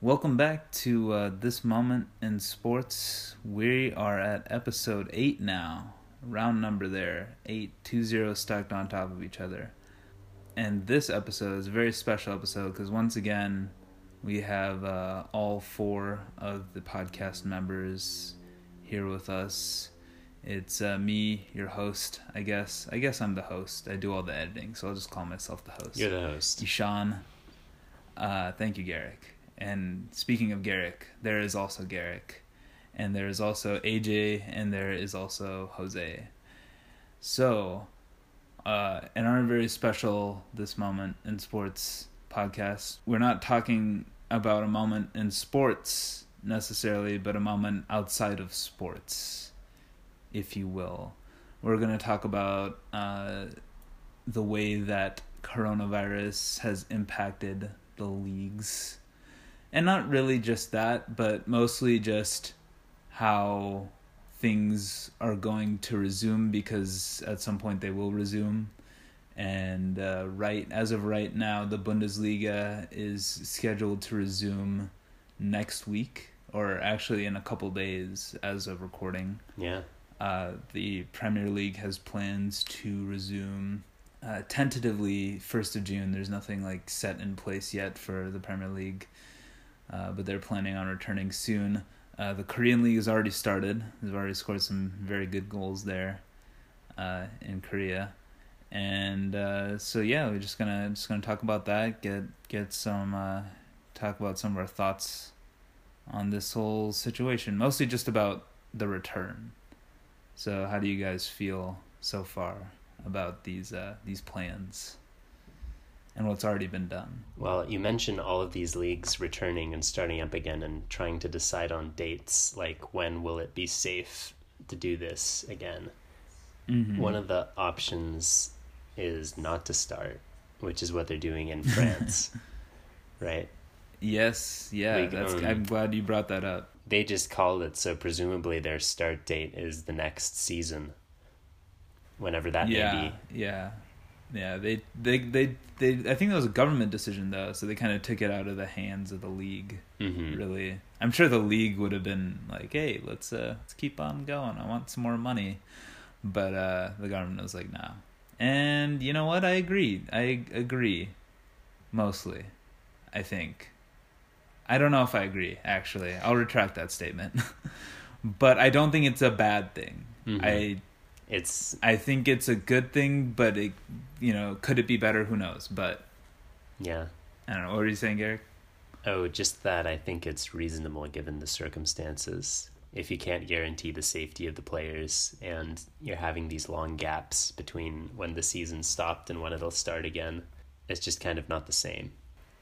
Welcome back to uh, this moment in sports. We are at episode eight now, round number there, eight two zero stacked on top of each other. And this episode is a very special episode because once again, we have uh, all four of the podcast members here with us. It's uh, me, your host. I guess. I guess I'm the host. I do all the editing, so I'll just call myself the host. You're the host. Ishan. Uh, thank you, Garrick. And speaking of Garrick, there is also Garrick, and there is also AJ, and there is also Jose. So, uh, in our very special this moment in sports podcast, we're not talking about a moment in sports necessarily, but a moment outside of sports, if you will. We're going to talk about uh, the way that coronavirus has impacted the leagues and not really just that, but mostly just how things are going to resume because at some point they will resume. And uh, right as of right now, the Bundesliga is scheduled to resume next week, or actually in a couple days as of recording. Yeah. Uh, the Premier League has plans to resume uh, tentatively first of June. There's nothing like set in place yet for the Premier League uh, but they're planning on returning soon. Uh, the Korean League has already started. They've already scored some very good goals there uh, in Korea, and uh, so yeah, we're just gonna just gonna talk about that. Get get some talk about some of our thoughts on this whole situation. Mostly just about the return. So, how do you guys feel so far about these uh, these plans? and what's already been done. Well, you mentioned all of these leagues returning and starting up again and trying to decide on dates, like when will it be safe to do this again. Mm-hmm. One of the options is not to start, which is what they're doing in France, right? Yes, yeah, that's, I'm glad you brought that up. They just called it, so presumably their start date is the next season, whenever that yeah, may be. Yeah, yeah, they, they they they I think that was a government decision though, so they kind of took it out of the hands of the league. Mm-hmm. Really, I'm sure the league would have been like, "Hey, let's uh let's keep on going. I want some more money," but uh the government was like, "No." And you know what? I agree. I agree, mostly. I think. I don't know if I agree. Actually, I'll retract that statement. but I don't think it's a bad thing. Mm-hmm. I it's I think it's a good thing, but it you know could it be better? Who knows? But yeah, I don't know. What are you saying, Garrick? Oh, just that I think it's reasonable given the circumstances. If you can't guarantee the safety of the players and you're having these long gaps between when the season stopped and when it'll start again, it's just kind of not the same.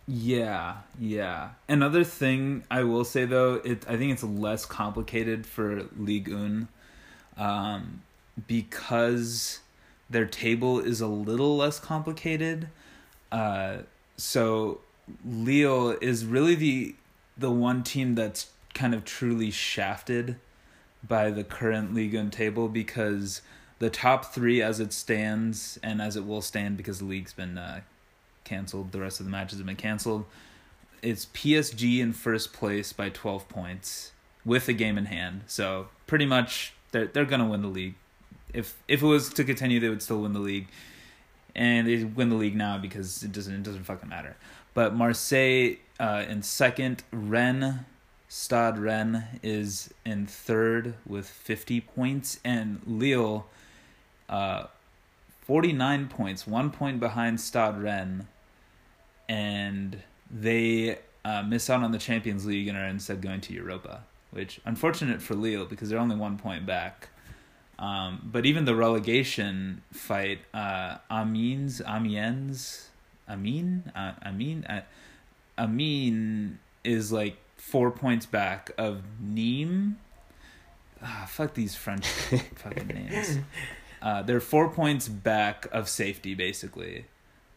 Yeah, yeah. Another thing I will say though, it I think it's less complicated for Ligue 1. Um, because their table is a little less complicated. Uh, so Lille is really the the one team that's kind of truly shafted by the current league and table because the top three as it stands and as it will stand because the league's been uh, canceled the rest of the matches have been canceled. It's psg in first place by 12 points with a game in hand. So pretty much they're, they're gonna win the league. If if it was to continue, they would still win the league, and they win the league now because it doesn't it doesn't fucking matter. But Marseille uh, in second, Rennes, Stade Rennes is in third with fifty points, and Lille, uh, forty nine points, one point behind Stade Rennes, and they uh, miss out on the Champions League and are instead going to Europa, which unfortunate for Lille because they're only one point back. Um, but even the relegation fight, uh, Amiens, Amiens, Amin, uh, Amin, uh, Amin is like four points back of Nîmes. Ah, fuck these French fucking names. Uh, they're four points back of safety, basically.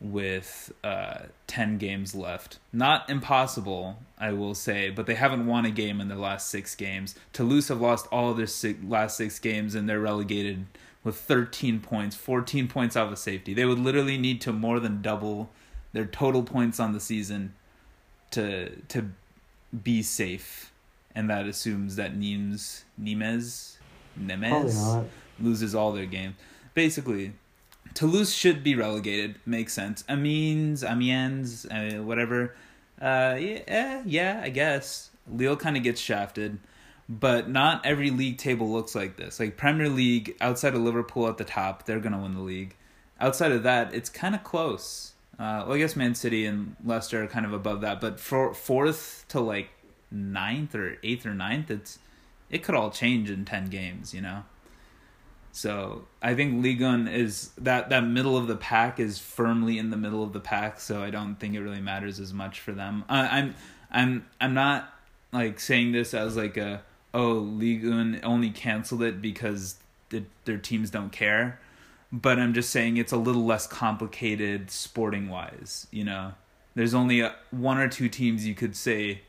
With uh, 10 games left. Not impossible, I will say, but they haven't won a game in their last six games. Toulouse have lost all of their six, last six games and they're relegated with 13 points, 14 points out of safety. They would literally need to more than double their total points on the season to to be safe. And that assumes that Nimes Nimes Nemes loses all their games. Basically, Toulouse should be relegated. Makes sense. Amiens, Amiens, uh, whatever. Uh, yeah, eh, yeah, I guess. Lille kind of gets shafted, but not every league table looks like this. Like Premier League, outside of Liverpool at the top, they're gonna win the league. Outside of that, it's kind of close. Uh, well, I guess Man City and Leicester are kind of above that, but for fourth to like ninth or eighth or ninth, it's it could all change in ten games, you know. So I think Ligue 1 is that that middle of the pack is firmly in the middle of the pack. So I don't think it really matters as much for them. Uh, I'm I'm I'm not like saying this as like a oh Ligue 1 only canceled it because the, their teams don't care, but I'm just saying it's a little less complicated sporting wise. You know, there's only a, one or two teams you could say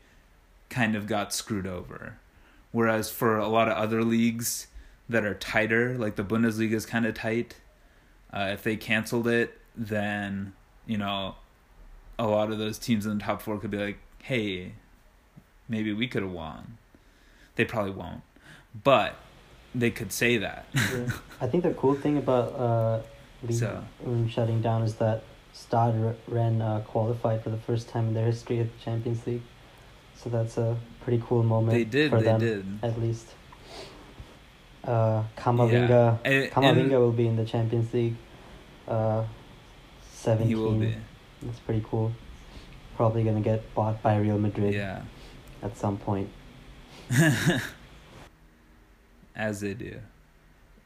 kind of got screwed over, whereas for a lot of other leagues that are tighter, like the Bundesliga is kind of tight. Uh, if they canceled it, then you know, a lot of those teams in the top four could be like, "Hey, maybe we could have won." They probably won't, but they could say that. yeah. I think the cool thing about uh, League so. shutting down is that Stade Rennes uh, qualified for the first time in their history at the Champions League, so that's a pretty cool moment. They did. For they them, did. At least uh, Camavinga. Yeah. And, Camavinga and will be in the Champions League. Uh, Seventeen. He will be. That's pretty cool. Probably gonna get bought by Real Madrid. Yeah. At some point. As they do.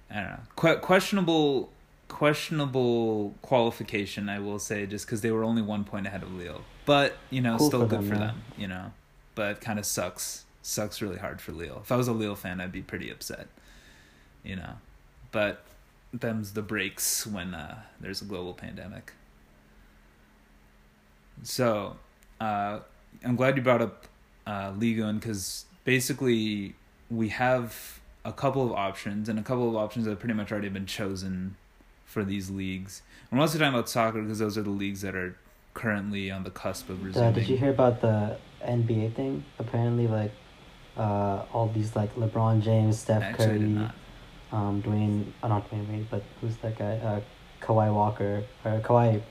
I don't know. Que- questionable, questionable qualification. I will say, just because they were only one point ahead of Lille, but you know, cool still for good them, for yeah. them. You know, but kind of sucks. Sucks really hard for Lille. If I was a Lille fan, I'd be pretty upset you know. But them's the breaks when uh, there's a global pandemic. So, uh, I'm glad you brought up uh, Ligue 1 because basically we have a couple of options and a couple of options that have pretty much already been chosen for these leagues. I'm mostly talking about soccer because those are the leagues that are currently on the cusp of resuming. Did you hear about the NBA thing? Apparently, like uh, all these like LeBron James, Steph Actually, Curry, um, Dwayne, uh, not Dwyane Wade, but who's that guy? Uh, Kawhi Walker or Kawhi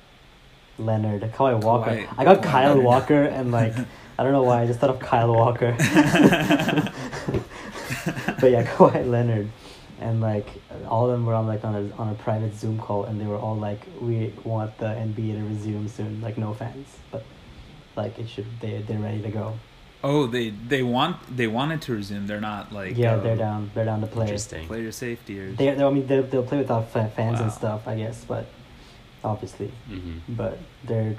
Leonard, Kawhi Walker. Kawhi, I got Kawhi Kyle Leonard. Walker and like I don't know why I just thought of Kyle Walker. but yeah, Kawhi Leonard, and like all of them were on like on a on a private Zoom call, and they were all like, "We want the NBA to resume soon." Like no fans, but like it should. They they're ready to go. Oh, they they want they wanted to resume. They're not like yeah, they're down. They're down to play. Interesting. Player safety or they. I mean, they they'll play without fans wow. and stuff. I guess, but obviously, mm-hmm. but they're.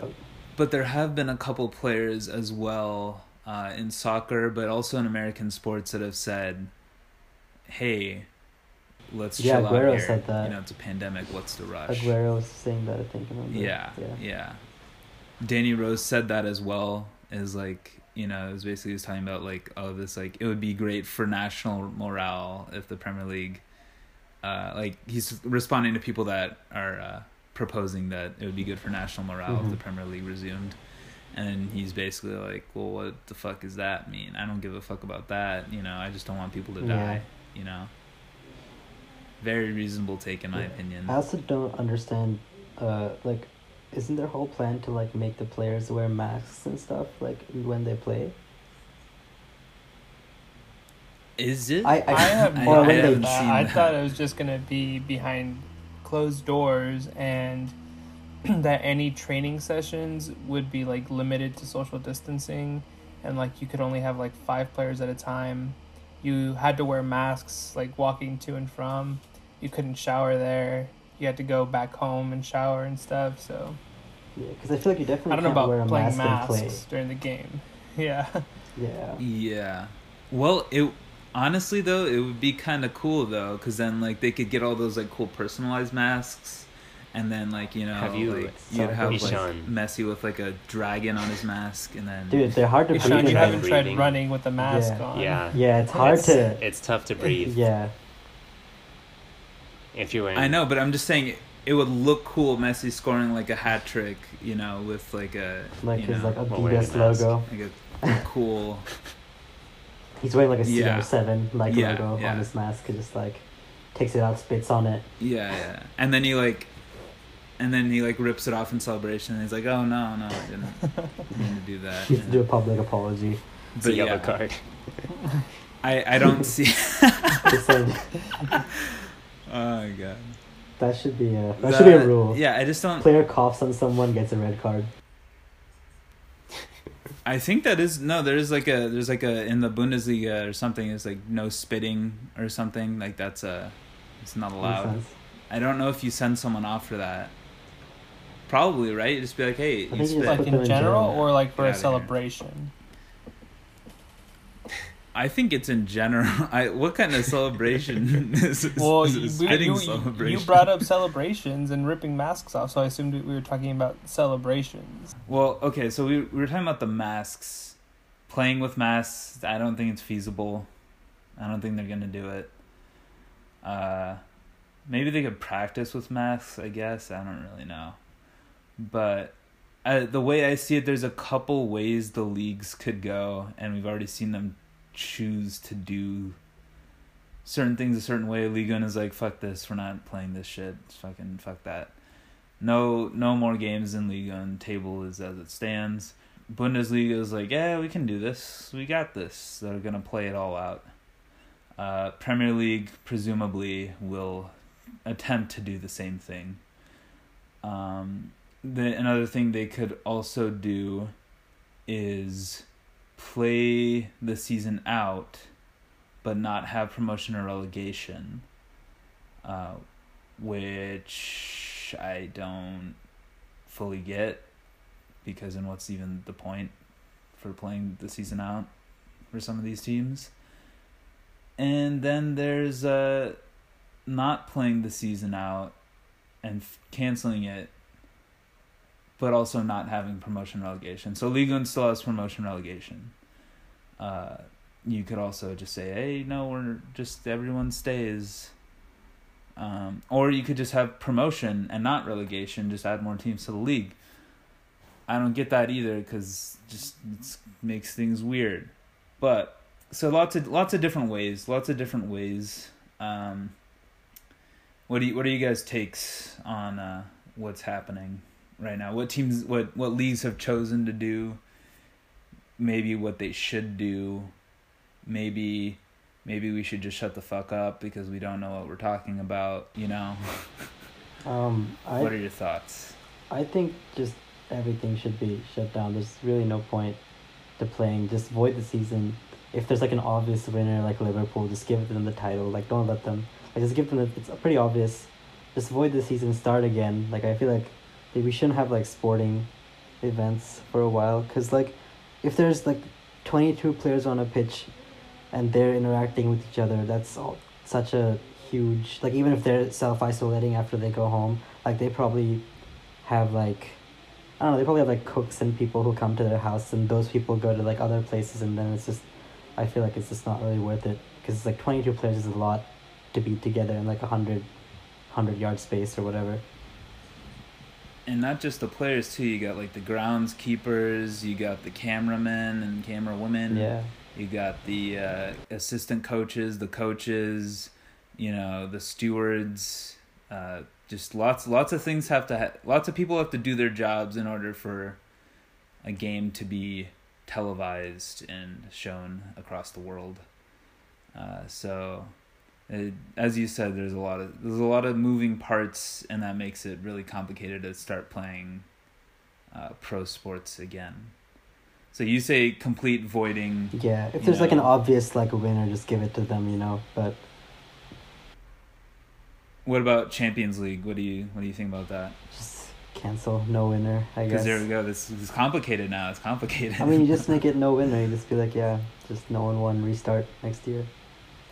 Oh. But there have been a couple players as well uh, in soccer, but also in American sports that have said, "Hey, let's yeah, chill Aguero out here. said that. You know, it's a pandemic. What's the rush?" Aguero was saying that. I think. Yeah, yeah, yeah. Danny Rose said that as well. Is like you know, it was basically just talking about like, oh, this like it would be great for national morale if the Premier League, uh, like he's responding to people that are uh, proposing that it would be good for national morale mm-hmm. if the. Premier League resumed, and he's basically like, well, what the fuck does that mean? I don't give a fuck about that. You know, I just don't want people to die. You know, very reasonable take in my yeah. opinion. I also don't understand, uh, like isn't their whole plan to like make the players wear masks and stuff like when they play? Is it? I I, I have no idea. I thought it was just gonna be behind closed doors and that any training sessions would be like limited to social distancing and like you could only have like five players at a time. You had to wear masks like walking to and from. You couldn't shower there you had to go back home and shower and stuff. So yeah, because I feel like you definitely I don't know about playing mask masks during the game. Yeah. Yeah. Yeah. Well, it honestly though it would be kind of cool though, because then like they could get all those like cool personalized masks, and then like you know, have you like you'd have like Messi with like a dragon on his mask, and then dude, they're hard to Ishan, breathe. You haven't tried running with a mask yeah. on. Yeah, yeah, it's hard it's, to. It's tough to breathe. Yeah. If you're wearing, I know, but I'm just saying it would look cool Messi scoring like a hat trick, you know, with like a like his know, like Adidas logo, like a, cool. He's wearing like a CR7 like yeah, logo yeah. on his mask. He just like takes it out, spits on it. Yeah, yeah, and then he like, and then he like rips it off in celebration. and He's like, "Oh no, no, I didn't mean to do that." He has to do a public apology. It's but a yellow yeah. card. I I don't see. Oh my god. That should be a that, that should be a rule. Yeah, I just don't. Player coughs on someone gets a red card. I think that is no. There's like a there's like a in the Bundesliga or something. It's like no spitting or something like that's a it's not allowed. I don't know if you send someone off for that. Probably right. You Just be like, hey, you spit. like in general, or like for a celebration. I think it's in general. I what kind of celebration is, well, is you, you, celebration? you brought up celebrations and ripping masks off, so I assumed we were talking about celebrations. Well, okay, so we, we were talking about the masks. Playing with masks, I don't think it's feasible. I don't think they're gonna do it. Uh, maybe they could practice with masks. I guess I don't really know, but uh, the way I see it, there's a couple ways the leagues could go, and we've already seen them choose to do certain things a certain way. Liga is like, fuck this, we're not playing this shit. Fucking fuck that. No no more games in Liga and table is as it stands. Bundesliga is like, yeah, we can do this. We got this. They're gonna play it all out. Uh, Premier League presumably will attempt to do the same thing. Um, the another thing they could also do is play the season out, but not have promotion or relegation, uh, which I don't fully get because then what's even the point for playing the season out for some of these teams? And then there's uh, not playing the season out and f- canceling it but also not having promotion relegation. So Ligue still has promotion relegation. Uh, you could also just say, hey, no, we're just everyone stays. Um, or you could just have promotion and not relegation, just add more teams to the league. I don't get that either because just makes things weird. But so lots of lots of different ways, lots of different ways. Um, what do you, what are you guys takes on uh, what's happening? Right now. What teams, what what leagues have chosen to do? Maybe what they should do. Maybe maybe we should just shut the fuck up because we don't know what we're talking about. You know. um, I, what are your thoughts? I think just everything should be shut down. There's really no point to playing. Just void the season. If there's like an obvious winner like Liverpool, just give them the title. Like don't let them. Like just give them. The, it's pretty obvious. Just void the season. Start again. Like I feel like we shouldn't have like sporting events for a while because like if there's like 22 players on a pitch and they're interacting with each other that's all such a huge like even if they're self-isolating after they go home like they probably have like i don't know they probably have like cooks and people who come to their house and those people go to like other places and then it's just i feel like it's just not really worth it because it's like 22 players is a lot to be together in like a hundred hundred yard space or whatever and not just the players too. You got like the groundskeepers, you got the cameramen and camera women. Yeah. You got the uh, assistant coaches, the coaches, you know, the stewards. Uh, just lots, lots of things have to. Ha- lots of people have to do their jobs in order for a game to be televised and shown across the world. Uh, so it, as you said, there's a lot of there's a lot of moving parts, and that makes it really complicated to start playing uh, pro sports again. So you say complete voiding. Yeah, if there's know. like an obvious like a winner, just give it to them, you know. But what about Champions League? What do you what do you think about that? Just cancel no winner. I guess. Because there we go. This, this is complicated now. It's complicated. I mean, you just make it no winner. You just be like, yeah, just no one won. Restart next year.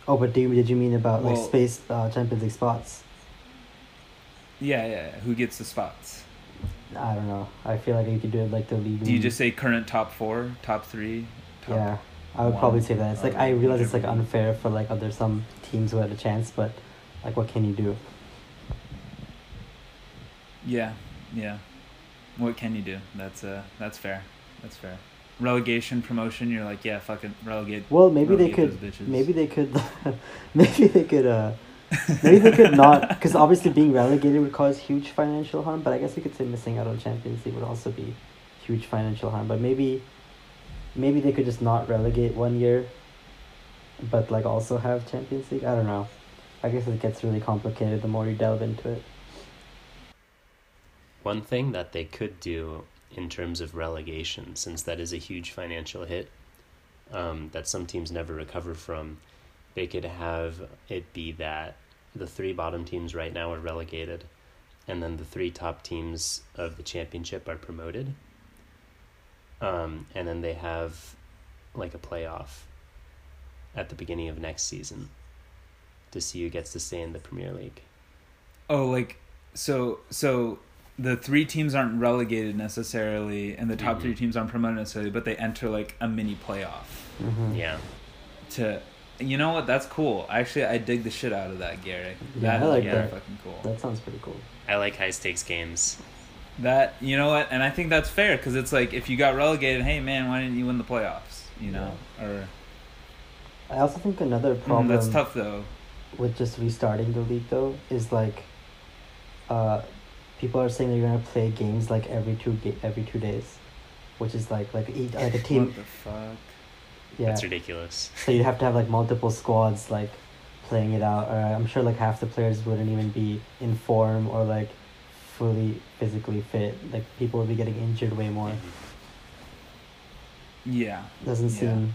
Oh, but do, did you mean about well, like space uh, Champions League spots? Yeah, yeah. Who gets the spots? I don't know. I feel like you could do it like the league. Do you just say current top four, top three? Top yeah, I would one, probably say that. It's like I realize it's like unfair for like other some teams who had a chance, but like what can you do? Yeah, yeah. What can you do? That's uh that's fair. That's fair. Relegation promotion, you're like, yeah, fucking relegate. Well, maybe relegate they could. Maybe they could. maybe they could. uh Maybe they could not, because obviously being relegated would cause huge financial harm. But I guess you could say missing out on Champions League would also be huge financial harm. But maybe, maybe they could just not relegate one year, but like also have Champions League. I don't know. I guess it gets really complicated the more you delve into it. One thing that they could do in terms of relegation, since that is a huge financial hit um, that some teams never recover from, they could have it be that the three bottom teams right now are relegated and then the three top teams of the championship are promoted. Um, and then they have like a playoff at the beginning of next season to see who gets to stay in the Premier League. Oh, like so so the three teams aren't relegated necessarily and the top mm-hmm. three teams aren't promoted necessarily, but they enter like a mini playoff. Mm-hmm. Yeah. To you know what? That's cool. Actually, I dig the shit out of that, Gary. Yeah, that I like yeah. that. Fucking cool. That sounds pretty cool. I like high stakes games. That you know what, and I think that's fair because it's like if you got relegated, hey man, why didn't you win the playoffs? You know, yeah. or. I also think another problem. Mm, that's tough though. With just restarting the league though is like, uh, people are saying they're gonna play games like every two ga- every two days, which is like like each like a team. what the fuck? Yeah. That's ridiculous. So you have to have like multiple squads like playing it out. Or I'm sure like half the players wouldn't even be in form or like fully physically fit. Like people would be getting injured way more. Yeah. Doesn't yeah. seem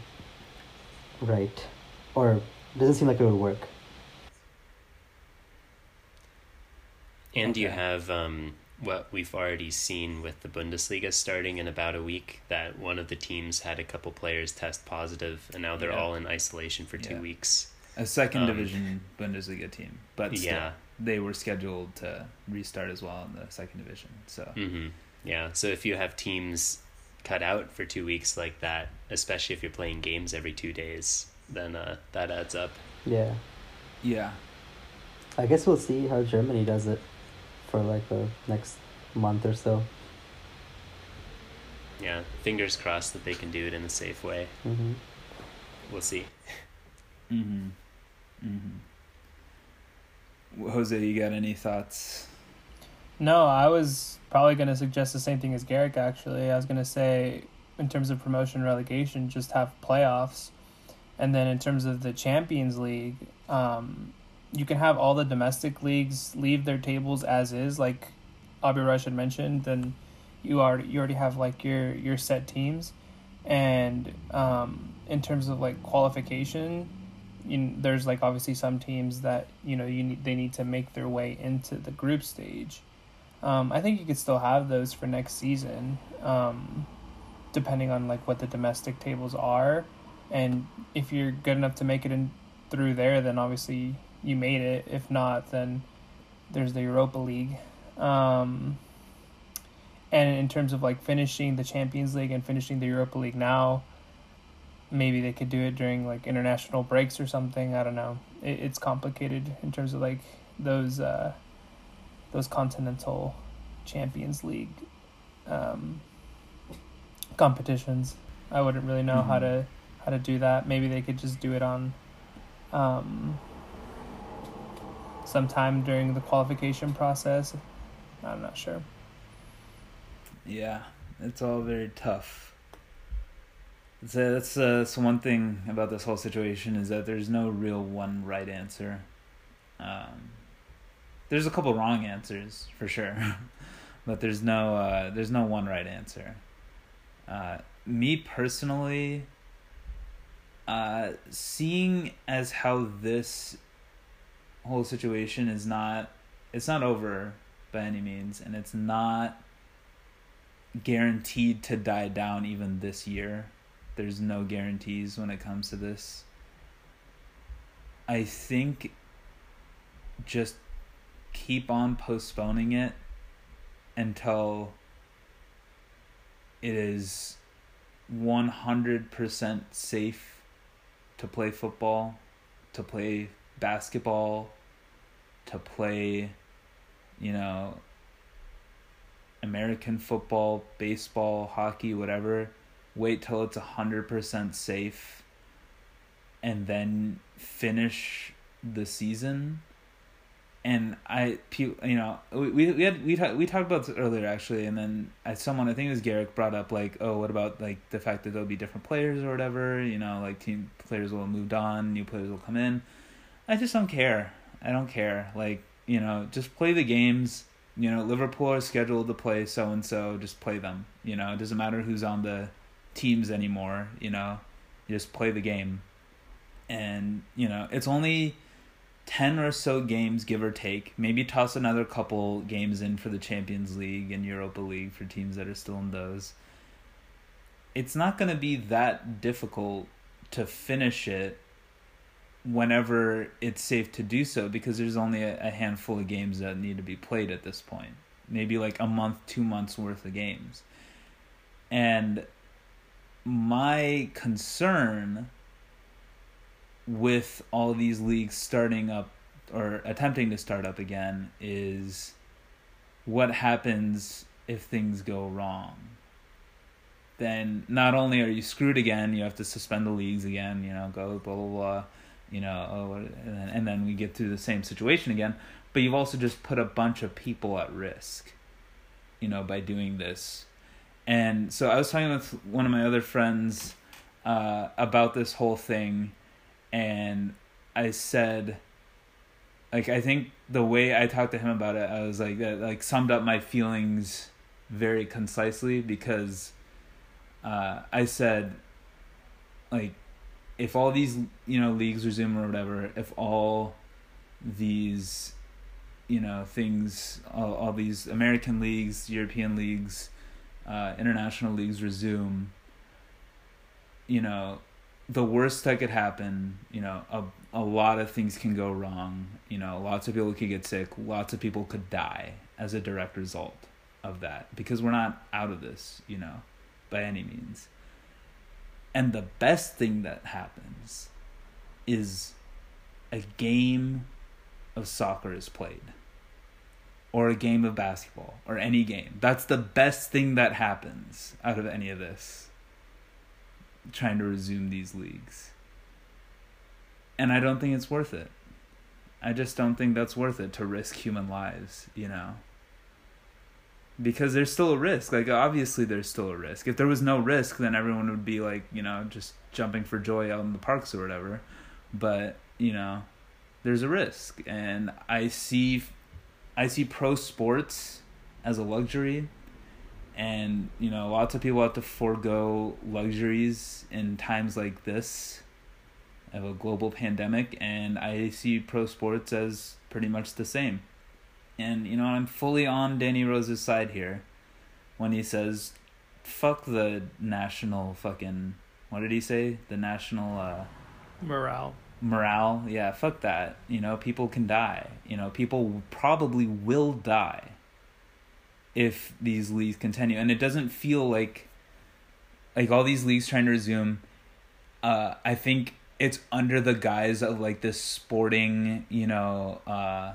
right. Or doesn't seem like it would work. And okay. you have um, what we've already seen with the Bundesliga starting in about a week that one of the teams had a couple players test positive and now they're yeah. all in isolation for two yeah. weeks. A second um, division Bundesliga team, but still, yeah, they were scheduled to restart as well in the second division. So mm-hmm. yeah, so if you have teams cut out for two weeks like that, especially if you're playing games every two days, then uh, that adds up. Yeah. Yeah. I guess we'll see how Germany does it for like the next month or so. Yeah, fingers crossed that they can do it in a safe way. Mm-hmm. We'll see. Mm-hmm. Mm-hmm. Jose, you got any thoughts? No, I was probably going to suggest the same thing as Garrick, actually. I was going to say, in terms of promotion relegation, just have playoffs. And then in terms of the Champions League, um, you can have all the domestic leagues leave their tables as is, like Abhiraj had mentioned. Then you already you already have like your your set teams, and um, in terms of like qualification, you there's like obviously some teams that you know you need they need to make their way into the group stage. Um, I think you could still have those for next season, um, depending on like what the domestic tables are, and if you're good enough to make it in through there, then obviously you made it. If not, then there's the Europa League. Um, and in terms of like finishing the Champions League and finishing the Europa League now, maybe they could do it during like international breaks or something. I don't know. It, it's complicated in terms of like those uh, those continental Champions League um, competitions. I wouldn't really know mm-hmm. how to how to do that. Maybe they could just do it on um, sometime during the qualification process. I'm not sure. Yeah, it's all very tough. It's, uh, that's uh, that's one thing about this whole situation is that there's no real one right answer. Um, there's a couple wrong answers for sure, but there's no uh, there's no one right answer. Uh, me personally, uh, seeing as how this whole situation is not it's not over by any means and it's not guaranteed to die down even this year. There's no guarantees when it comes to this. I think just keep on postponing it until it is 100% safe to play football, to play basketball, to play, you know, American football, baseball, hockey, whatever. Wait till it's 100% safe and then finish the season and I, you know, we we had we talked we talked about this earlier actually, and then as someone I think it was Garrick brought up like, oh, what about like the fact that there'll be different players or whatever, you know, like team players will have moved on, new players will come in. I just don't care. I don't care. Like you know, just play the games. You know, Liverpool is scheduled to play so and so. Just play them. You know, it doesn't matter who's on the teams anymore. You know, you just play the game, and you know, it's only 10 or so games, give or take. Maybe toss another couple games in for the Champions League and Europa League for teams that are still in those. It's not going to be that difficult to finish it whenever it's safe to do so because there's only a, a handful of games that need to be played at this point. Maybe like a month, two months worth of games. And my concern with all these leagues starting up or attempting to start up again is what happens if things go wrong. Then not only are you screwed again, you have to suspend the leagues again, you know, go blah blah blah, you know, oh, and then, and then we get through the same situation again. But you've also just put a bunch of people at risk, you know, by doing this. And so I was talking with one of my other friends uh, about this whole thing and I said, like I think the way I talked to him about it, I was like that like summed up my feelings very concisely because uh, I said like if all these you know leagues resume or whatever, if all these you know things all, all these American leagues, European leagues, uh, international leagues resume, you know the worst that could happen, you know, a a lot of things can go wrong. You know, lots of people could get sick. Lots of people could die as a direct result of that because we're not out of this, you know, by any means. And the best thing that happens is a game of soccer is played or a game of basketball or any game. That's the best thing that happens out of any of this trying to resume these leagues. And I don't think it's worth it. I just don't think that's worth it to risk human lives, you know. Because there's still a risk. Like obviously there's still a risk. If there was no risk, then everyone would be like, you know, just jumping for joy out in the parks or whatever. But, you know, there's a risk and I see I see pro sports as a luxury and you know lots of people have to forego luxuries in times like this of a global pandemic and i see pro sports as pretty much the same and you know i'm fully on danny rose's side here when he says fuck the national fucking what did he say? The national uh morale. morale? Yeah fuck that. You know people can die. You know people probably will die if these leagues continue, and it doesn't feel like like all these leagues trying to resume. Uh, I think it's under the guise of like this sporting, you know, uh,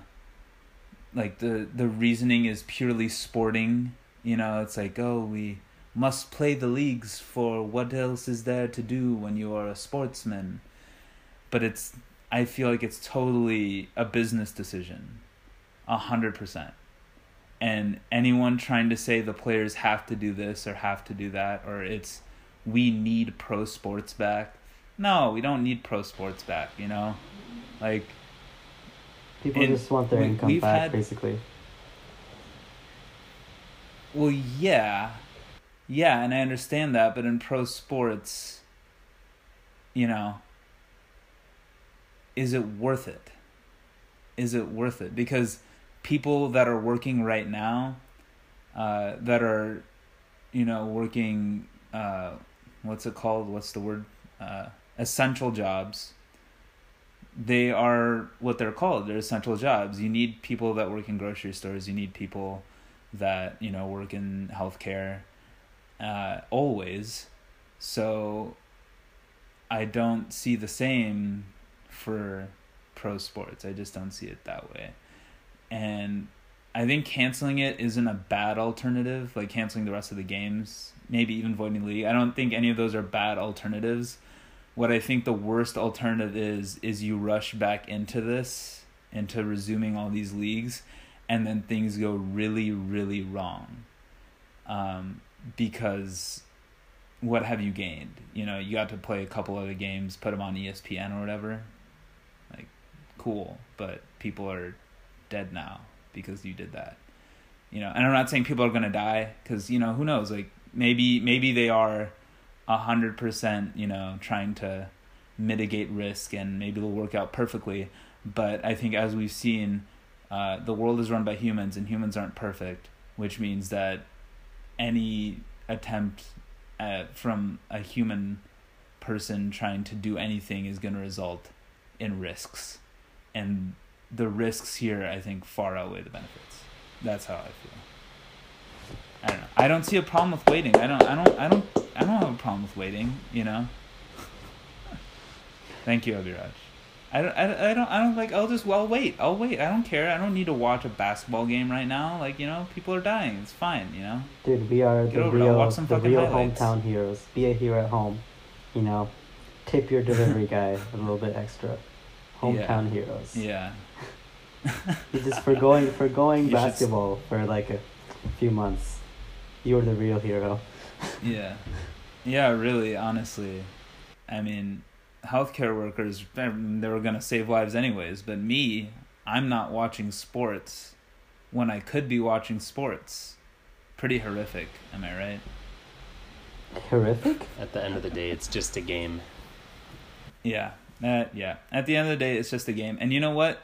like the the reasoning is purely sporting. You know, it's like oh we must play the leagues for what else is there to do when you are a sportsman, but it's I feel like it's totally a business decision, a hundred percent. And anyone trying to say the players have to do this or have to do that or it's we need pro sports back. No we don't need pro sports back you know? Like people just want their we, income back had, basically well yeah yeah and i understand that but in pro sports you know is it worth it is it worth it because people that are working right now, uh, that are, you know, working, uh, what's it called? What's the word? Uh, essential jobs. They are what they're called. They're essential jobs. You need people that work in grocery stores. You need people that you know work in healthcare. Uh, always, so I don't see the same for pro sports. I just don't see it that way. And I think canceling it isn't a bad alternative, like canceling the rest of the games, maybe even voiding the league. I don't think any of those are bad alternatives. What I think the worst alternative is is you rush back into this, into resuming all these leagues, and then things go really, really wrong. Um, because what have you gained? You know, you got to play a couple other games, put them on ESPN or whatever. Like, cool, but people are dead now because you did that. You know, and I'm not saying people are gonna die because you know who knows. Like maybe maybe they are a hundred percent. You know, trying to mitigate risk and maybe it'll work out perfectly. But I think as we've seen, uh, the world is run by humans and humans aren't perfect, which means that any attempt uh, from a human person trying to do anything is going to result in risks. And the risks here, I think, far outweigh the benefits. That's how I feel. I don't know. I don't see a problem with waiting. I don't. I don't. I don't. I don't have a problem with waiting. You know. Thank you, Abhiraj. I don't, I, I don't I don't like I'll just well wait I'll wait I don't care I don't need to watch a basketball game right now like you know people are dying it's fine you know dude we are Get the real the real highlights. hometown heroes be a hero at home you know tip your delivery guy a little bit extra hometown yeah. heroes yeah you just for going for going basketball should... for like a few months you're the real hero. Yeah. Yeah really honestly. I mean healthcare workers they were going to save lives anyways but me i'm not watching sports when i could be watching sports. Pretty horrific am i right? Horrific? At the end of the day it's just a game. Yeah uh, yeah. At the end of the day it's just a game. And you know what?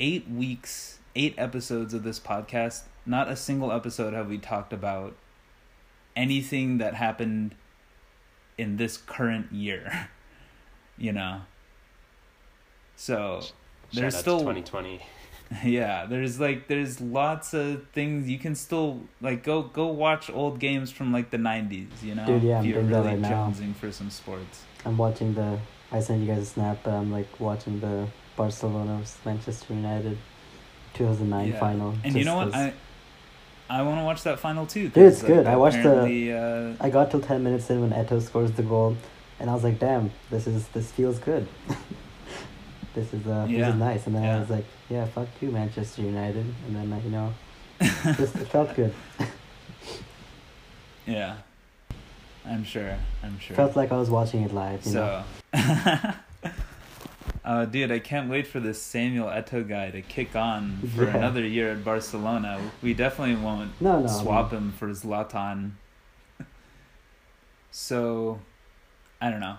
Eight weeks eight episodes of this podcast not a single episode have we talked about anything that happened in this current year you know. So Shout there's still 2020. Yeah, there's like there's lots of things you can still like go go watch old games from like the 90s, you know. Dude, yeah, I'm doing really that right jonesing now. for some sports. I'm watching the I sent you guys a snap, but I'm like watching the Barcelona Manchester United 2009 yeah. final. And you know what? I I want to watch that final too. Dude, it's good. I watched the. Uh, I got till ten minutes in when Eto'o scores the goal, and I was like, damn, this is this feels good. this is uh yeah. this is nice. And then yeah. I was like, yeah, fuck you, Manchester United. And then uh, you know, just it felt good. yeah, I'm sure. I'm sure. Felt like I was watching it live. You so. Uh, dude, I can't wait for this Samuel Eto'o guy to kick on for yeah. another year at Barcelona. We definitely won't no, no, swap him for Zlatan. so, I don't know.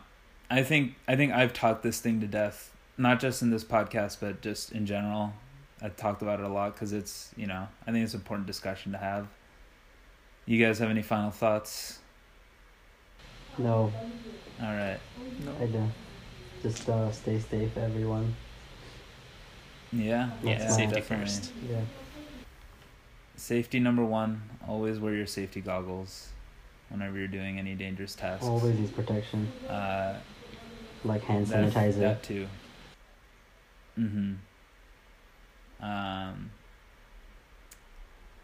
I think I think I've talked this thing to death, not just in this podcast, but just in general. I've talked about it a lot because it's you know I think it's an important discussion to have. You guys have any final thoughts? No. All right. No. I don't. Just uh, stay safe, everyone. Yeah. Yeah. yeah safety definitely. first. Yeah. Safety number one. Always wear your safety goggles whenever you're doing any dangerous tasks. Always use protection. Uh, like hand that, sanitizer. That too. Mm-hmm. Um.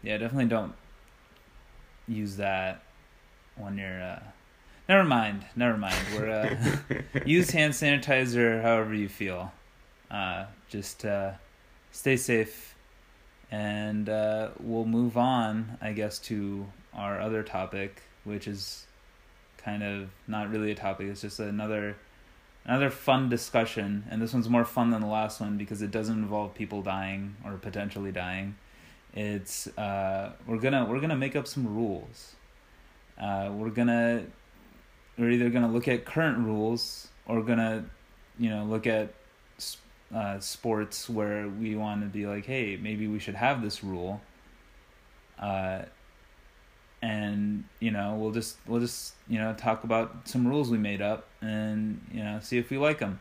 Yeah, definitely don't use that when you're. Uh, never mind. Never mind. We're uh, use hand sanitizer however you feel. Uh, just uh, stay safe, and uh, we'll move on. I guess to our other topic which is kind of not really a topic. It's just another another fun discussion, and this one's more fun than the last one because it doesn't involve people dying or potentially dying. It's uh, we're gonna we're gonna make up some rules. Uh, we're gonna we're either gonna look at current rules or gonna you know look at uh, sports where we want to be like, hey, maybe we should have this rule. Uh, and you know we'll just we'll just you know talk about some rules we made up and you know see if we like them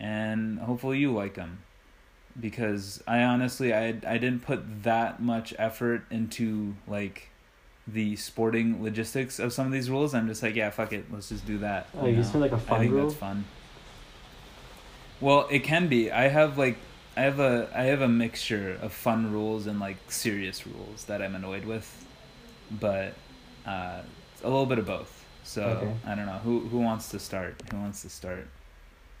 and hopefully you like them because I honestly I I didn't put that much effort into like the sporting logistics of some of these rules. I'm just like, yeah, fuck it, let's just do that. Oh, you, just like a fun I think rule? that's fun. Well, it can be. I have like I have a I have a mixture of fun rules and like serious rules that I'm annoyed with, but uh, a little bit of both. So okay. I don't know who who wants to start. Who wants to start?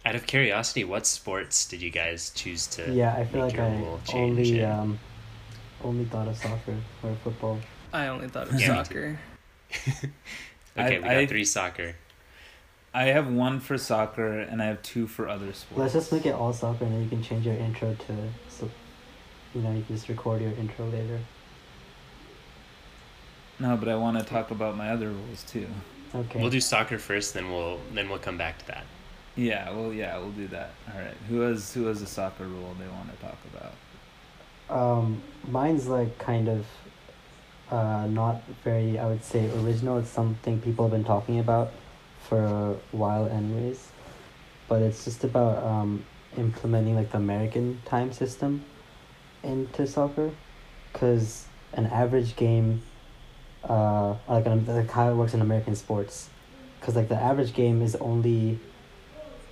Out of curiosity, what sports did you guys choose to? Yeah, I feel like I only um, only thought of soccer or football. I only thought of yeah, soccer. okay, I, we got I, three soccer. I have one for soccer and I have two for other sports. Let's just make it all soccer and then you can change your intro to so you know, you can just record your intro later. No, but I want to talk about my other rules too. Okay. We'll do soccer first, then we'll then we'll come back to that. Yeah, well, yeah, we'll do that. All right. Who has who has a soccer rule they want to talk about? Um, mine's like kind of, uh, not very. I would say original. It's something people have been talking about for a while, anyways. But it's just about um implementing like the American time system into soccer, cause an average game, uh, like, like how it works in American sports, cause like the average game is only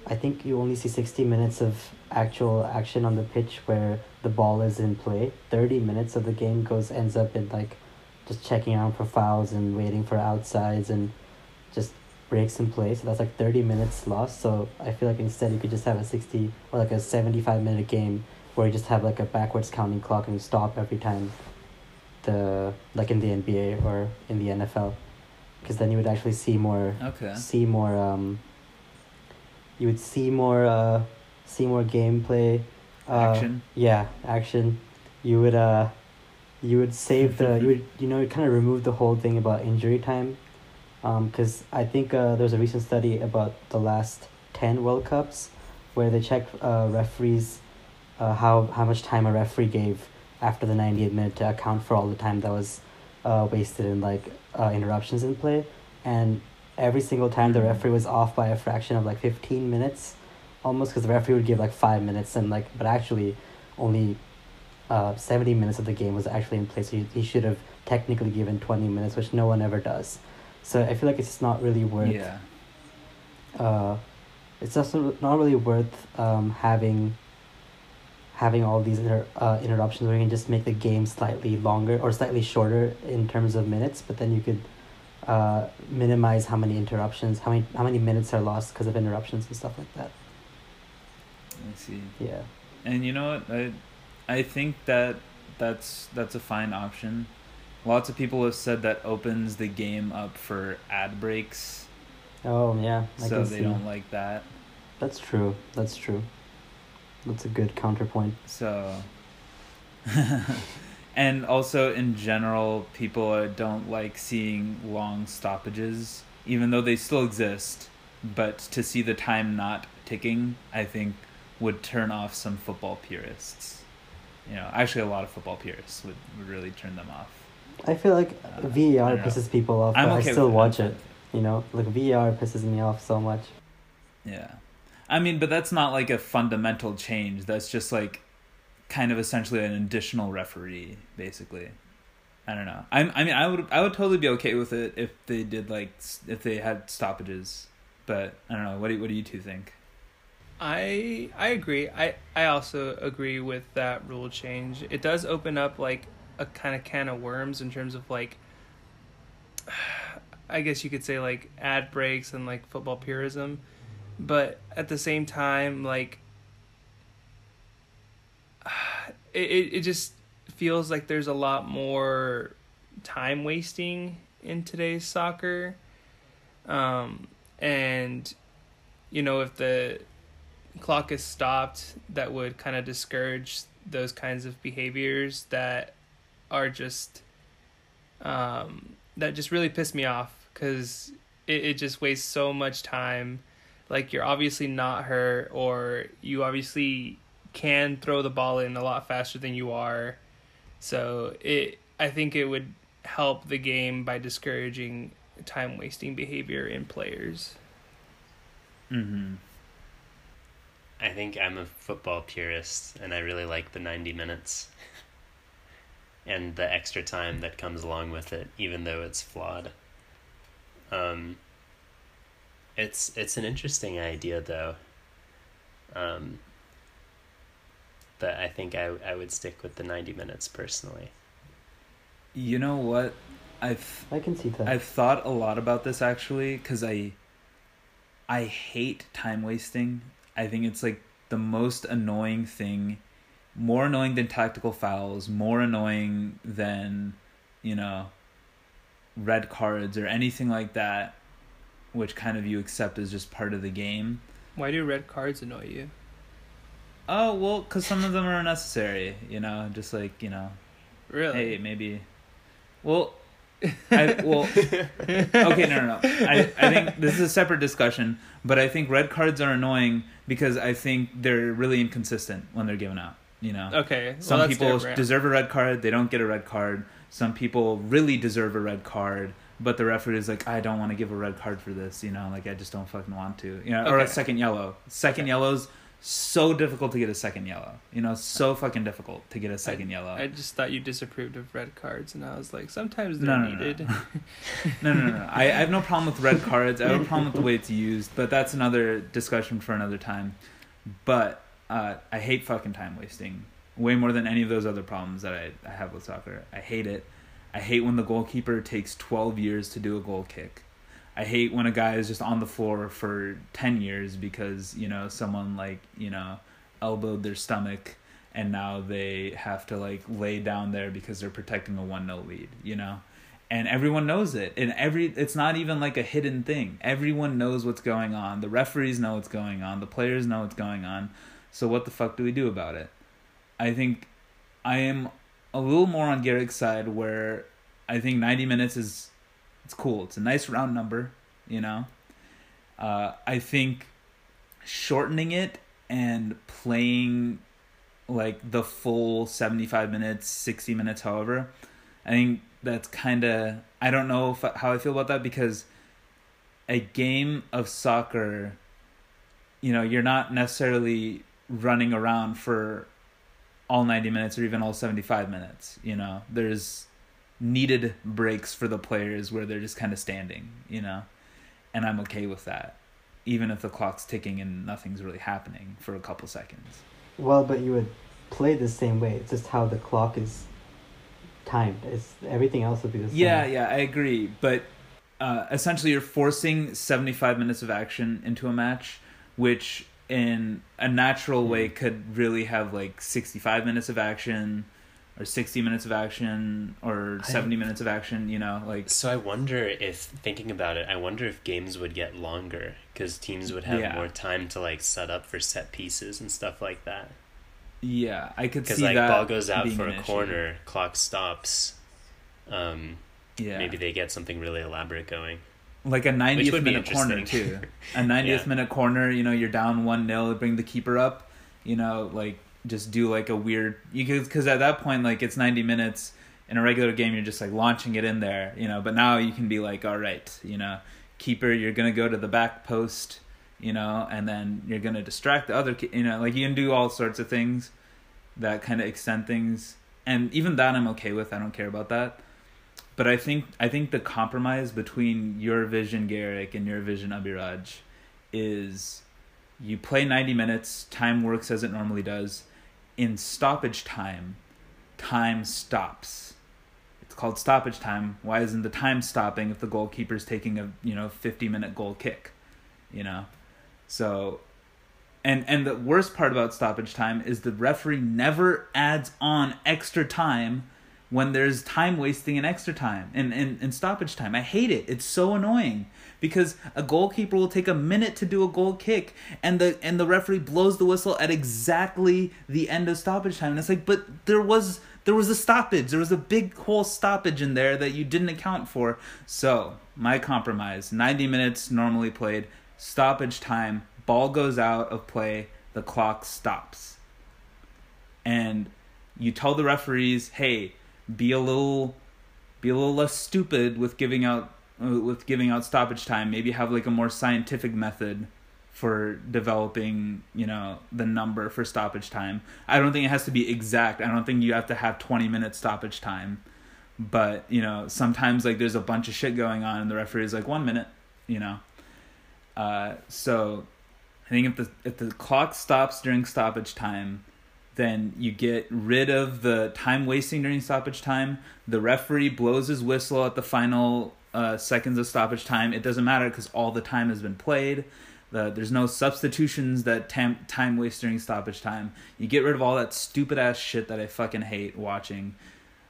I think you only see 60 minutes of actual action on the pitch where the ball is in play. 30 minutes of the game goes ends up in like just checking out for fouls and waiting for outsides and just breaks in play. So that's like 30 minutes lost. So I feel like instead you could just have a 60 or like a 75 minute game where you just have like a backwards counting clock and you stop every time the like in the NBA or in the NFL because then you would actually see more okay. see more um you would see more uh see more gameplay uh, action yeah action you would uh you would save the you would you know kind of remove the whole thing about injury time. Um because i think uh there's a recent study about the last 10 world cups where they checked uh referees uh how how much time a referee gave after the 98th minute to account for all the time that was uh wasted in like uh interruptions in play. And every single time the referee was off by a fraction of like 15 minutes almost because the referee would give like five minutes and like but actually only uh 70 minutes of the game was actually in place he, he should have technically given 20 minutes which no one ever does so i feel like it's not really worth yeah. uh it's also not really worth um having having all these inter- uh, interruptions where you can just make the game slightly longer or slightly shorter in terms of minutes but then you could uh, minimize how many interruptions, how many how many minutes are lost because of interruptions and stuff like that. I see. Yeah. And you know what? I I think that that's that's a fine option. Lots of people have said that opens the game up for ad breaks. Oh yeah, I so they see. don't like that. That's true. That's true. That's a good counterpoint. So and also in general people don't like seeing long stoppages even though they still exist but to see the time not ticking i think would turn off some football purists you know actually a lot of football purists would, would really turn them off i feel like uh, var pisses know. people off but okay i still watch it you know like var pisses me off so much yeah i mean but that's not like a fundamental change that's just like kind of essentially an additional referee, basically. I don't know. I'm, I mean, I would I would totally be okay with it if they did like if they had stoppages, but I don't know. What do what do you two think? I I agree. I I also agree with that rule change. It does open up like a kind of can of worms in terms of like I guess you could say like ad breaks and like football purism, but at the same time like it, it just feels like there's a lot more time wasting in today's soccer. Um, and, you know, if the clock is stopped, that would kind of discourage those kinds of behaviors that are just, um, that just really piss me off because it, it just wastes so much time. Like, you're obviously not hurt, or you obviously can throw the ball in a lot faster than you are. So it I think it would help the game by discouraging time wasting behavior in players. Mhm. I think I'm a football purist and I really like the 90 minutes and the extra time that comes along with it even though it's flawed. Um it's it's an interesting idea though. Um but I think I I would stick with the 90 minutes personally. You know what? I've I can see that. I've thought a lot about this actually cuz I I hate time wasting. I think it's like the most annoying thing, more annoying than tactical fouls, more annoying than, you know, red cards or anything like that, which kind of you accept as just part of the game. Why do red cards annoy you? Oh well, because some of them are unnecessary. You know, just like you know. Really? Hey, maybe. Well, I, well, okay, no, no, no. I, I think this is a separate discussion, but I think red cards are annoying because I think they're really inconsistent when they're given out. You know, okay. Well, Some people different. deserve a red card; they don't get a red card. Some people really deserve a red card, but the referee is like, I don't want to give a red card for this. You know, like I just don't fucking want to. You know, okay. or a second yellow. Second okay. yellows so difficult to get a second yellow. You know, so fucking difficult to get a second I, yellow. I just thought you disapproved of red cards, and I was like, sometimes they're no, no, needed. No, no, no. no, no. I, I have no problem with red cards. I have a problem with the way it's used, but that's another discussion for another time. But uh, I hate fucking time wasting way more than any of those other problems that I, I have with soccer. I hate it. I hate when the goalkeeper takes 12 years to do a goal kick. I hate when a guy is just on the floor for 10 years because, you know, someone like, you know, elbowed their stomach and now they have to like lay down there because they're protecting a 1-0 lead, you know? And everyone knows it. And every it's not even like a hidden thing. Everyone knows what's going on. The referees know what's going on. The players know what's going on. So what the fuck do we do about it? I think I am a little more on Garrick's side where I think 90 minutes is it's cool. It's a nice round number, you know. Uh, I think shortening it and playing like the full 75 minutes, 60 minutes, however, I think that's kind of I don't know if, how I feel about that because a game of soccer, you know, you're not necessarily running around for all 90 minutes or even all 75 minutes, you know. There's needed breaks for the players where they're just kind of standing, you know, and I'm okay with that, even if the clock's ticking and nothing's really happening for a couple seconds. Well, but you would play the same way. It's just how the clock is timed. It's everything else would be the same. Yeah, yeah, I agree, but uh, essentially you're forcing 75 minutes of action into a match, which in a natural way hmm. could really have like 65 minutes of action or 60 minutes of action or 70 I, minutes of action you know like so i wonder if thinking about it i wonder if games would get longer because teams would have yeah. more time to like set up for set pieces and stuff like that yeah i could see that. Because like ball goes out for a corner clock stops um yeah maybe they get something really elaborate going like a 90th minute corner too a 90th yeah. minute corner you know you're down one nil bring the keeper up you know like just do like a weird you could because at that point like it's 90 minutes in a regular game you're just like launching it in there you know but now you can be like all right you know keeper you're gonna go to the back post you know and then you're gonna distract the other you know like you can do all sorts of things that kind of extend things and even that i'm okay with i don't care about that. But i think i think the compromise between your vision garrick and your vision Abhiraj is you play 90 minutes time works as it normally does in stoppage time, time stops. It's called stoppage time. Why isn't the time stopping if the goalkeeper's taking a you know fifty minute goal kick? You know, so and and the worst part about stoppage time is the referee never adds on extra time when there's time wasting and extra time and, and, and stoppage time. I hate it. It's so annoying because a goalkeeper will take a minute to do a goal kick and the and the referee blows the whistle at exactly the end of stoppage time. And it's like but there was there was a stoppage. There was a big whole stoppage in there that you didn't account for. So my compromise 90 minutes normally played stoppage time ball goes out of play the clock stops. And you tell the referees hey be a little be a little less stupid with giving out with giving out stoppage time. Maybe have like a more scientific method for developing, you know, the number for stoppage time. I don't think it has to be exact. I don't think you have to have 20 minutes stoppage time. But, you know, sometimes like there's a bunch of shit going on and the referee is like 1 minute, you know. Uh, so I think if the if the clock stops during stoppage time, then you get rid of the time wasting during stoppage time. The referee blows his whistle at the final uh, seconds of stoppage time. It doesn't matter because all the time has been played. The, there's no substitutions that tam- time waste during stoppage time. You get rid of all that stupid ass shit that I fucking hate watching.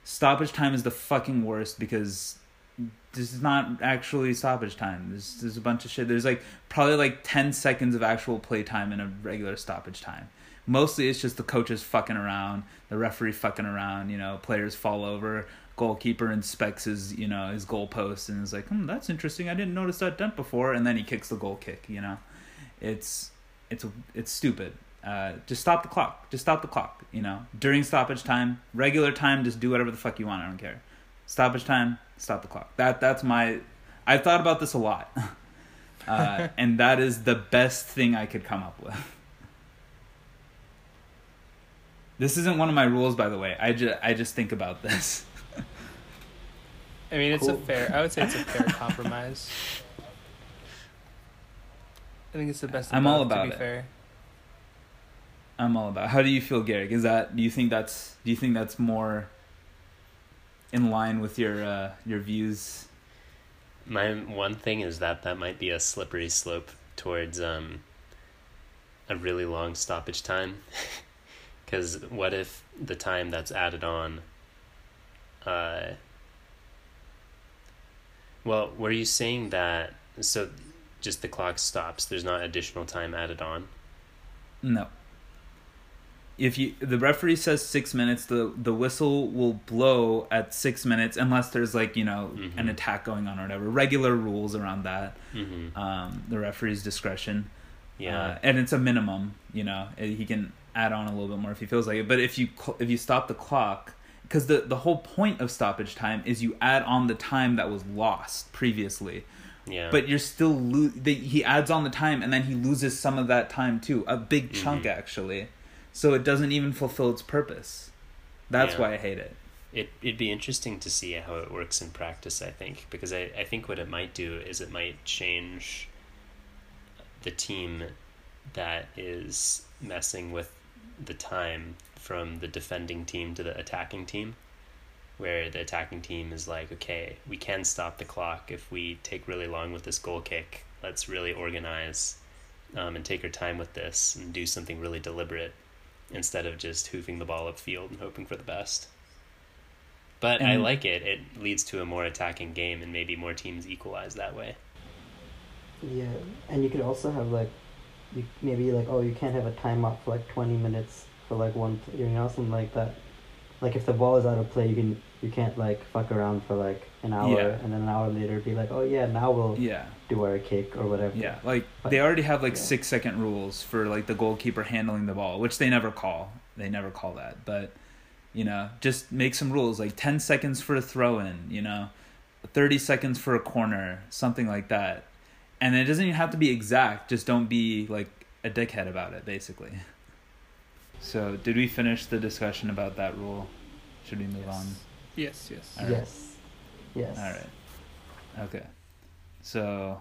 Stoppage time is the fucking worst because this is not actually stoppage time. There's there's a bunch of shit. There's like probably like ten seconds of actual play time in a regular stoppage time. Mostly it's just the coaches fucking around, the referee fucking around. You know, players fall over, goalkeeper inspects his you know his goal post and is like, hmm, that's interesting. I didn't notice that dent before, and then he kicks the goal kick. You know it's it's it's stupid. Uh, just stop the clock. Just stop the clock. You know, during stoppage time, regular time, just do whatever the fuck you want. I don't care. Stoppage time, stop the clock. That that's my. I've thought about this a lot, uh, and that is the best thing I could come up with. This isn't one of my rules, by the way. I just I just think about this. I mean, it's cool. a fair. I would say it's a fair compromise. I think it's the best. I'm all about it. Fair. I'm all about. It. How do you feel, Garrick? Is that do you think that's do you think that's more in line with your uh, your views? My one thing is that that might be a slippery slope towards um, a really long stoppage time. Because what if the time that's added on? Uh, well, were you saying that? So just the clock stops. There's not additional time added on. No. If you the referee says six minutes, the the whistle will blow at six minutes unless there's like you know mm-hmm. an attack going on or whatever. Regular rules around that. Mm-hmm. Um, the referee's discretion. Yeah, uh, and it's a minimum. You know, he can add on a little bit more if he feels like it. But if you if you stop the clock, because the the whole point of stoppage time is you add on the time that was lost previously. Yeah. But you're still lo- they, he adds on the time and then he loses some of that time too, a big mm-hmm. chunk actually. So it doesn't even fulfill its purpose. That's yeah. why I hate it. It it'd be interesting to see how it works in practice, I think, because I, I think what it might do is it might change the team that is messing with the time from the defending team to the attacking team where the attacking team is like, okay, we can stop the clock if we take really long with this goal kick. Let's really organize um, and take our time with this and do something really deliberate instead of just hoofing the ball upfield and hoping for the best. But and I like it. It leads to a more attacking game, and maybe more teams equalize that way. Yeah, and you could also have like, you maybe like oh you can't have a timeout for like twenty minutes for like one you know something like that. Like if the ball is out of play, you can you can't like fuck around for like an hour yeah. and then an hour later be like, oh yeah, now we'll yeah do our kick or whatever. Yeah, like but, they already have like yeah. six second rules for like the goalkeeper handling the ball, which they never call. They never call that, but you know, just make some rules like ten seconds for a throw in. You know, thirty seconds for a corner, something like that. And it doesn't even have to be exact. Just don't be like a dickhead about it, basically. So, did we finish the discussion about that rule? Should we move yes. on? Yes, yes. Right. Yes. Yes. All right. Okay. So,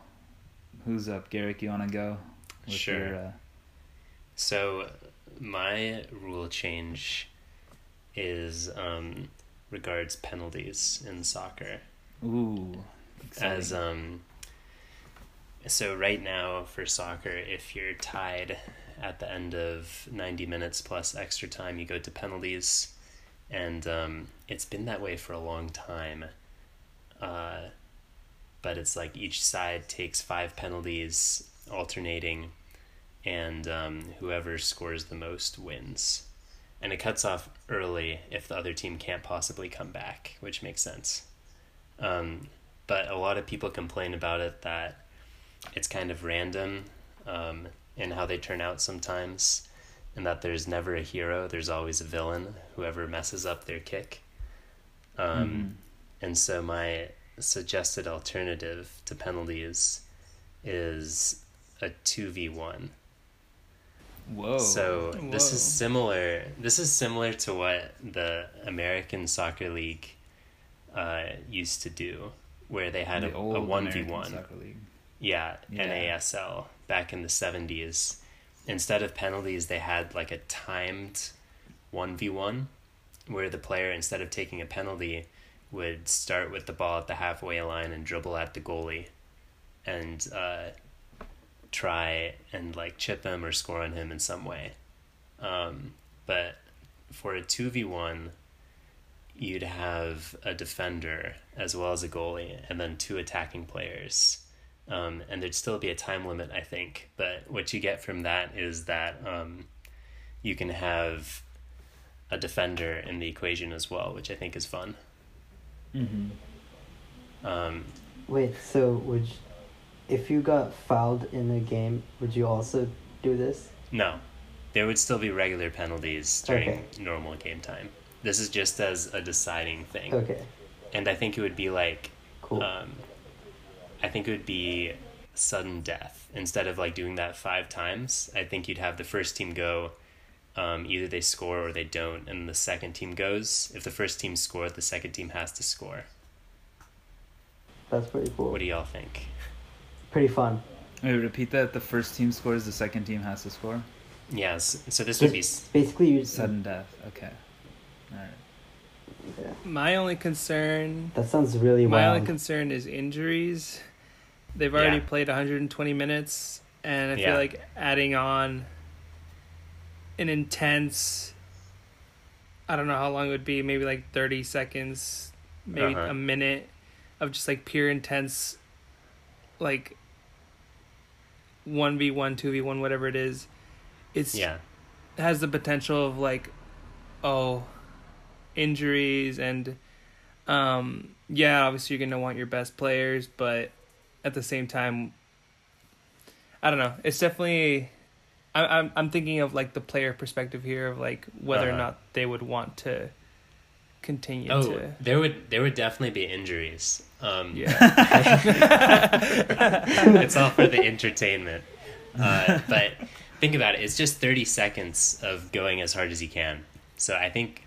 who's up? Garrick, you want to go? sure. Your, uh... So, my rule change is um, regards penalties in soccer. Ooh. Exciting. As um, so right now for soccer, if you're tied at the end of ninety minutes plus extra time, you go to penalties and um, it's been that way for a long time. Uh, but it's like each side takes five penalties, alternating, and um, whoever scores the most wins. And it cuts off early if the other team can't possibly come back, which makes sense. Um, but a lot of people complain about it that it's kind of random um, in how they turn out sometimes and that there's never a hero, there's always a villain, whoever messes up their kick. Um, mm-hmm. And so, my suggested alternative to penalties is a 2v1. Whoa. So Whoa. this is similar. This is similar to what the American Soccer League uh, used to do, where they had The a, old a 1v1. American Soccer League. Yeah, Yeah. NASL back in the 70s. Instead of penalties, they had like a timed 1v1 where the player, instead of taking a penalty, would start with the ball at the halfway line and dribble at the goalie and uh, try and like chip him or score on him in some way. Um, but for a 2v1, you'd have a defender as well as a goalie and then two attacking players. Um, and there'd still be a time limit, I think. But what you get from that is that um, you can have a defender in the equation as well, which I think is fun. Mm-hmm. Um, Wait, so would you, if you got fouled in the game, would you also do this? no, there would still be regular penalties during Okay. normal game time. This is just as a deciding thing. Okay, And I think it would be like cool. um, I think it would be sudden death instead of like doing that five times. I think you'd have the first team go. Um, either they score or they don't, and the second team goes. If the first team scored, the second team has to score. That's pretty cool. What do y'all think? Pretty fun. Wait, repeat that. The first team scores, the second team has to score. Yes. So this would be. Basically, Sudden death. Okay. All right. Yeah. My only concern, That sounds really wild. my wild. only concern is injuries. They've already Yeah. played 120 minutes, and I feel Yeah. like adding on an intense. I don't know how long it would be. Maybe like 30 seconds, maybe Uh-huh. a minute of just like pure intense, like one v one, two v one, whatever it is. It's Yeah. has the potential of like oh injuries and um yeah obviously you're gonna want your best players but at the same time i don't know it's definitely I, i'm i'm thinking of like the player perspective here of like whether or Uh-huh. not they would want to continue Oh, to there would there would definitely be injuries. Um, yeah it's all for the entertainment. Uh, but think about it. It's just 30 seconds of going as hard as you can. So I think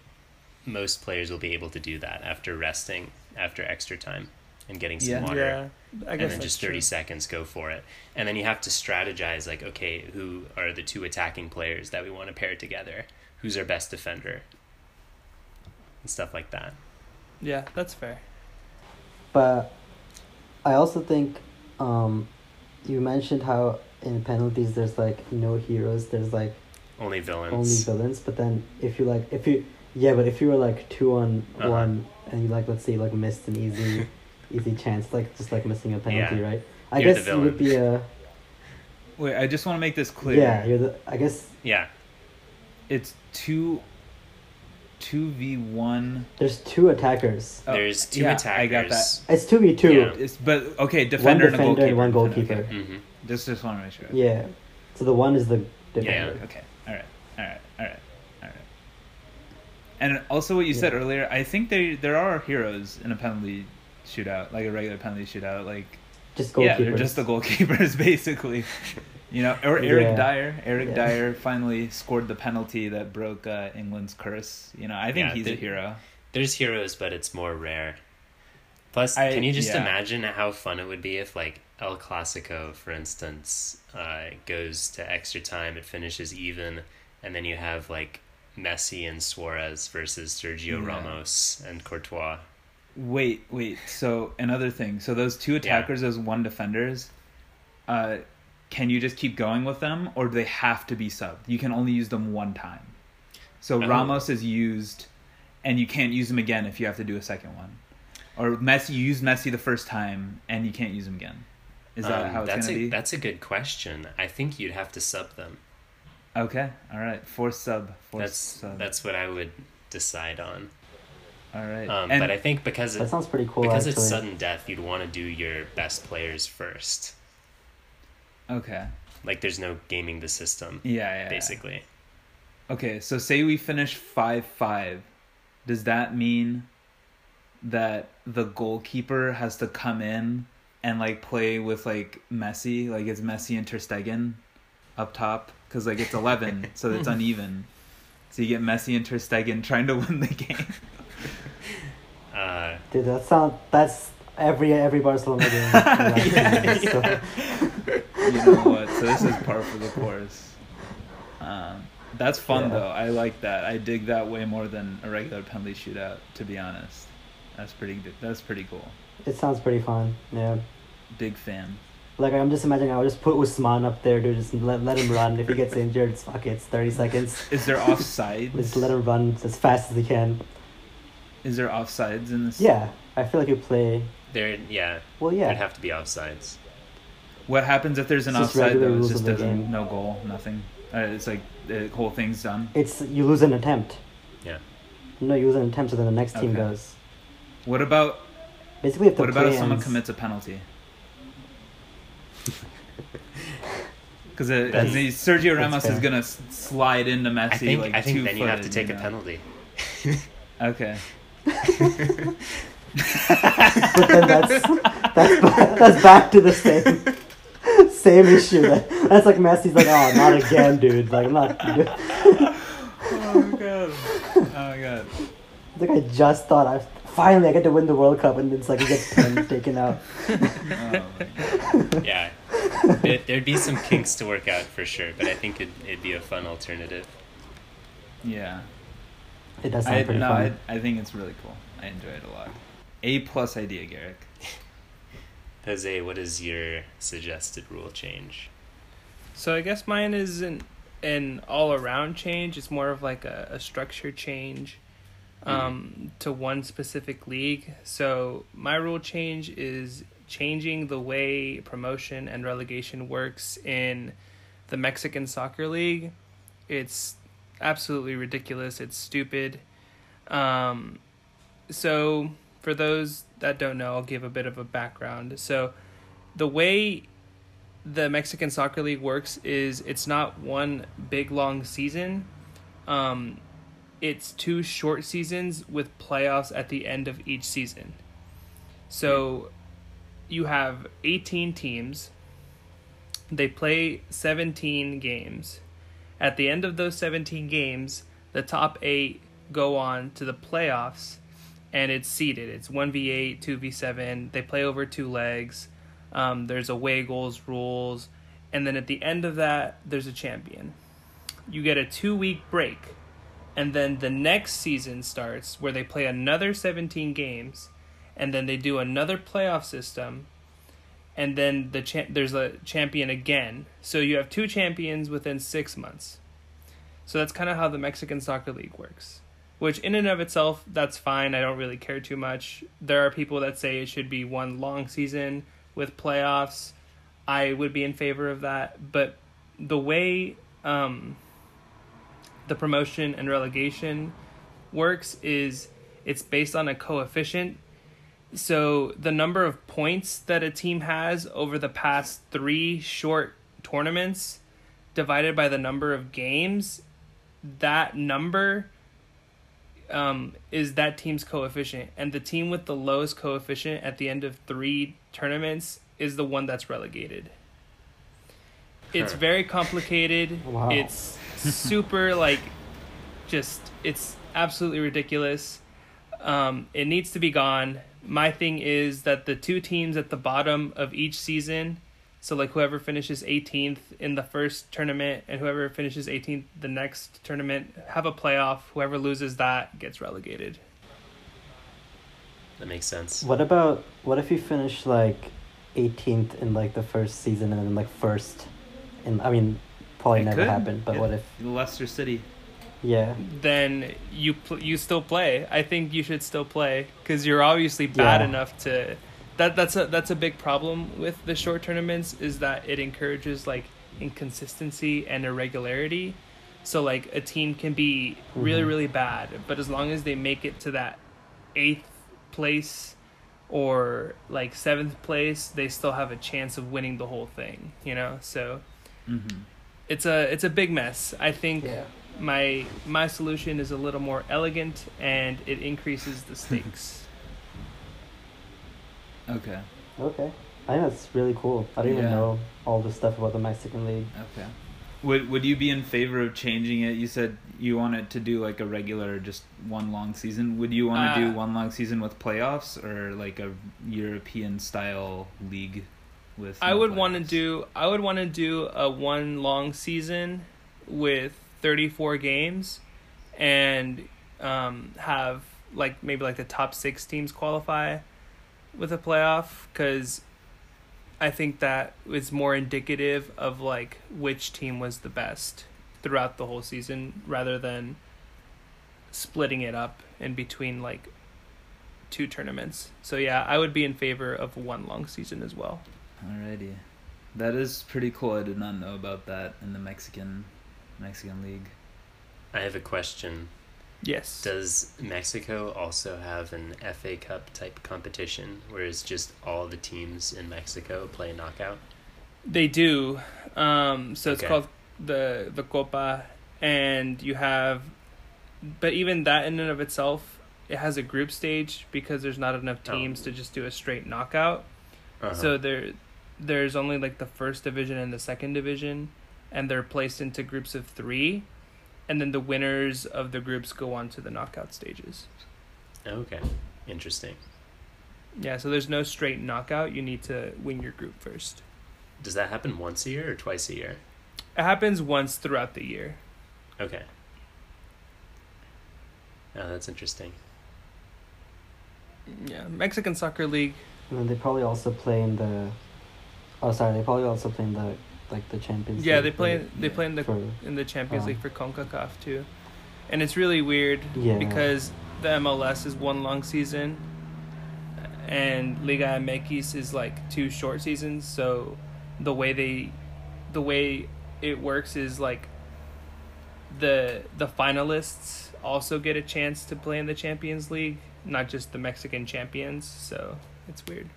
most players will be able to do that after resting, after extra time, and getting some Yeah. water. yeah i and then just 30 true. seconds go for it. And then you have to strategize like, okay, who are the two attacking players that we want to pair together? Who's our best defender? And stuff like that. yeah that's fair But I also think um, you mentioned how in penalties there's like no heroes. There's like Only villains. only villains. But then if you like if you yeah, but if you were like two on Uh-huh. one and you like let's say like missed an easy easy chance like just like missing a penalty, Yeah. right? I You're the guess you would be a Wait, I just want to make this clear. yeah. You're the I guess Yeah. It's two. Two v one. there's two attackers. Oh, There's two yeah, attackers. I got that. It's two v two. Yeah. It's but okay, One defender, and a defender goalkeeper. and one goalkeeper. Okay. hmm Just just want to make sure. Yeah. So the one is the defender. Yeah. Okay. All right. All right. All right. All right. And also, what you said earlier, I think there there are heroes in a penalty shootout, like a regular penalty shootout. Like Just yeah, goalkeepers. they're just the goalkeepers basically. You know, or Eric Yeah. Dier. Eric Yeah. Dier finally scored the penalty that broke uh, England's curse. You know, I think Yeah, he's the- a hero. There's heroes, but it's more rare. Plus, I- can you just yeah. imagine how fun it would be if, like, El Clasico, for instance, uh, goes to extra time, it finishes even, and then you have, like, Messi and Suarez versus Sergio Yeah. Ramos and Courtois. Wait, wait. So another thing. So those two attackers, those one defenders, uh, can you just keep going with them, or do they have to be subbed? You can only use them one time. So Oh. Ramos is used, and you can't use him again if you have to do a second one. Or Messi, you use Messi the first time, and you can't use him again. Is that Um, how it's gonna be? That's a good question. I think you'd have to sub them. Okay, all right. Force sub. Force That's sub. that's what I would decide on. All right. Um, and but I think because That it, sounds pretty cool. because actually. it's sudden death, you'd want to do your best players first. okay. Like there's no gaming the system, Yeah, yeah. basically. Okay, so say we finish five five, does that mean that the goalkeeper has to come in and like play with like Messi, like it's Messi and Ter Stegen up top because like it's eleven, so it's uneven. So you get Messi and Ter Stegen trying to win the game. Uh, Dude, that sound that's every every Barcelona game. yeah, yeah. you know what? So this is par for the course. Um, that's fun yeah. though. I like that. I dig that way more than a regular penalty shootout. To be honest, that's pretty. That's pretty cool. It sounds pretty fun. Yeah. Big fan. Like I'm just imagining, I'll just put Usman up there, dude. Just let, let him run. if he gets injured, it's fuck it. It's thirty seconds. Is there offside? just let him run as fast as he can. Is there offsides in this? Yeah, I feel like you play. There, yeah. Well, yeah. There'd have to be offsides. What happens if there's an it's offside though? It's just doesn't no goal, nothing. Uh, it's like the whole thing's done. It's you lose an attempt. Yeah. No, you lose an attempt, so then the next team okay. goes. What about? Basically, if the what about if someone commits a penalty? Because Sergio Ramos is gonna slide into Messi. I think, like, I think then you have to take know? a penalty. okay. But then that's, that's that's back to the same same issue. That, that's like Messi's like, oh, not again, dude. Like I'm not. oh my god! Oh my god! It's like I just thought I finally I get to win the World Cup, and it's like he gets taken out. Oh, yeah, it, there'd be some kinks to work out for sure, but I think it'd, it'd be a fun alternative. Yeah. It does sound I, pretty no, fun. I, I think it's really cool. I enjoy it a lot. A plus idea, Garrick. Jose, what is your suggested rule change? So I guess mine isn't an all around change. It's more of like a, a structure change um, mm. to one specific league. So my rule change is changing the way promotion and relegation works in the Mexican Soccer League. It's absolutely ridiculous. It's stupid. Um, so, for those that don't know, I'll give a bit of a background. So, the way the Mexican Soccer League works is it's not one big long season. Um, it's two short seasons with playoffs at the end of each season. So you have 18 teams. They play 17 games. At the end of those 17 games, the top eight go on to the playoffs, and it's seeded. It's 1v8, 2v7. They play over two legs. Um, there's away goals rules. And then at the end of that, there's a champion. You get a two week break. And then the next season starts where they play another 17 games. And then they do another playoff system and then the cha- there's a champion again. So you have two champions within six months. So that's kind of how the Mexican Soccer League works. Which, in and of itself, that's fine. I don't really care too much. There are people that say it should be one long season with playoffs. I would be in favor of that. But the way um, the promotion and relegation works is it's based on a coefficient so the number of points that a team has over the past three short tournaments divided by the number of games, that number um, is that team's coefficient. And the team with the lowest coefficient at the end of three tournaments is the one that's relegated. Sure. It's very complicated. Wow. It's super, like, just, it's absolutely ridiculous. Um, it needs to be gone my thing is that the two teams at the bottom of each season, so like whoever finishes 18th in the first tournament and whoever finishes 18th the next tournament have a playoff. Whoever loses that gets relegated. That makes sense. What about what if you finish like 18th in like the first season and then like first in I mean probably it never could. happened, but what if Leicester City yeah then you pl- you still play i think you should still play because you're obviously bad yeah. enough to that that's a that's a big problem with the short tournaments is that it encourages like inconsistency and irregularity so like a team can be really mm-hmm. really bad but as long as they make it to that eighth place or like seventh place they still have a chance of winning the whole thing you know so mm-hmm. it's a it's a big mess i think yeah my my solution is a little more elegant and it increases the stakes. okay. Okay. I think that's really cool. I don't yeah. even know all the stuff about the Mexican League. Okay. Would Would you be in favor of changing it? You said you wanted to do like a regular, just one long season. Would you want to uh, do one long season with playoffs or like a European style league? With I would want to do. I would want to do a one long season with thirty four games, and um, have like maybe like the top six teams qualify with a playoff because I think that is more indicative of like which team was the best throughout the whole season rather than splitting it up in between like two tournaments. So yeah, I would be in favor of one long season as well. Alrighty. That is pretty cool. I did not know about that in the Mexican Mexican league. I have a question. Yes. Does Mexico also have an FA Cup type competition where it's just all the teams in Mexico play knockout? They do. Um, so it's okay. called the the Copa, and you have, but even that in and of itself, it has a group stage because there's not enough oh. teams oh. to just do a straight knockout. Uh-huh. So there, there's only like the first division and the second division, and they're placed into groups of three and then the winners of the groups go on to the knockout stages. Okay, interesting. Yeah, so there's no straight knockout. You need to win your group first. Does that happen once a year or twice a year? It happens once throughout the year. Okay. Oh, that's interesting. Yeah, Mexican Soccer League. And they probably also play in the. Oh, sorry. They probably also play in the like the Champions. Yeah, League they play. For, they play in the for, in the Champions uh, League for Concacaf too, and it's really weird yeah. because the MLS is one long season, and Liga MX is like two short seasons. So, the way they, the way it works is like. The the finalists also get a chance to play in the Champions League, not just the Mexican champions. So it's weird.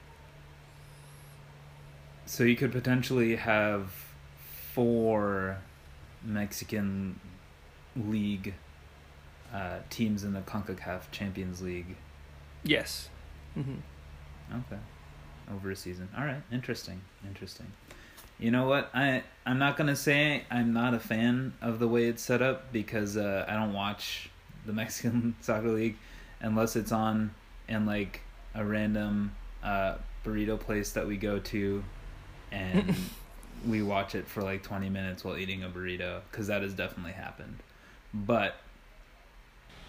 So you could potentially have four Mexican league uh, teams in the CONCACAF Champions League. Yes. Mm-hmm. Okay. Over a season. All right. Interesting. Interesting. You know what? I I'm not gonna say I'm not a fan of the way it's set up because uh, I don't watch the Mexican soccer league unless it's on in like a random uh, burrito place that we go to, and we watch it for like 20 minutes while eating a burrito because that has definitely happened. But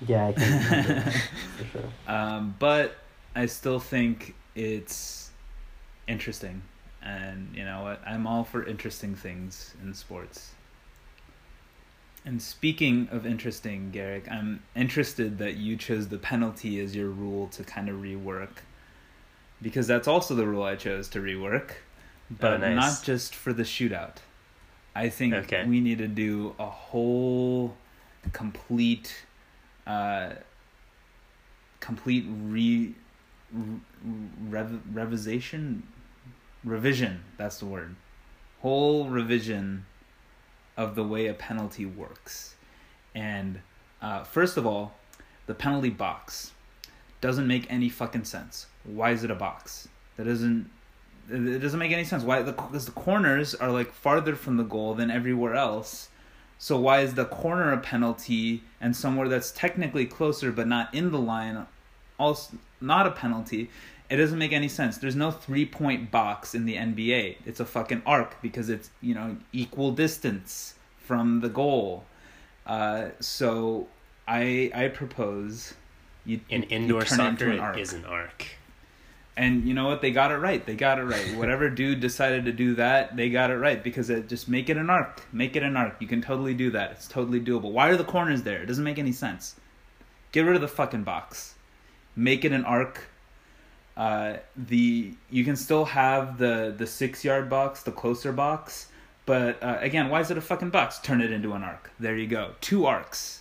yeah, I can for sure. Um, but I still think it's interesting, and you know what? I'm all for interesting things in sports. And speaking of interesting, Garrick, I'm interested that you chose the penalty as your rule to kind of rework, because that's also the rule I chose to rework but oh, nice. not just for the shootout. I think okay. we need to do a whole complete uh complete re, rev, revision revision that's the word whole revision of the way a penalty works and uh, first of all the penalty box doesn't make any fucking sense why is it a box that doesn't it doesn't make any sense. Why? Because the corners are like farther from the goal than everywhere else. So why is the corner a penalty and somewhere that's technically closer but not in the line, also not a penalty? It doesn't make any sense. There's no three point box in the NBA. It's a fucking arc because it's you know equal distance from the goal. Uh, so I I propose you in indoor you soccer an is an arc. And you know what? They got it right. They got it right. Whatever dude decided to do that, they got it right because it just make it an arc. Make it an arc. You can totally do that. It's totally doable. Why are the corners there? It doesn't make any sense. Get rid of the fucking box. Make it an arc. Uh, the you can still have the the six yard box, the closer box, but uh, again, why is it a fucking box? Turn it into an arc. There you go. Two arcs,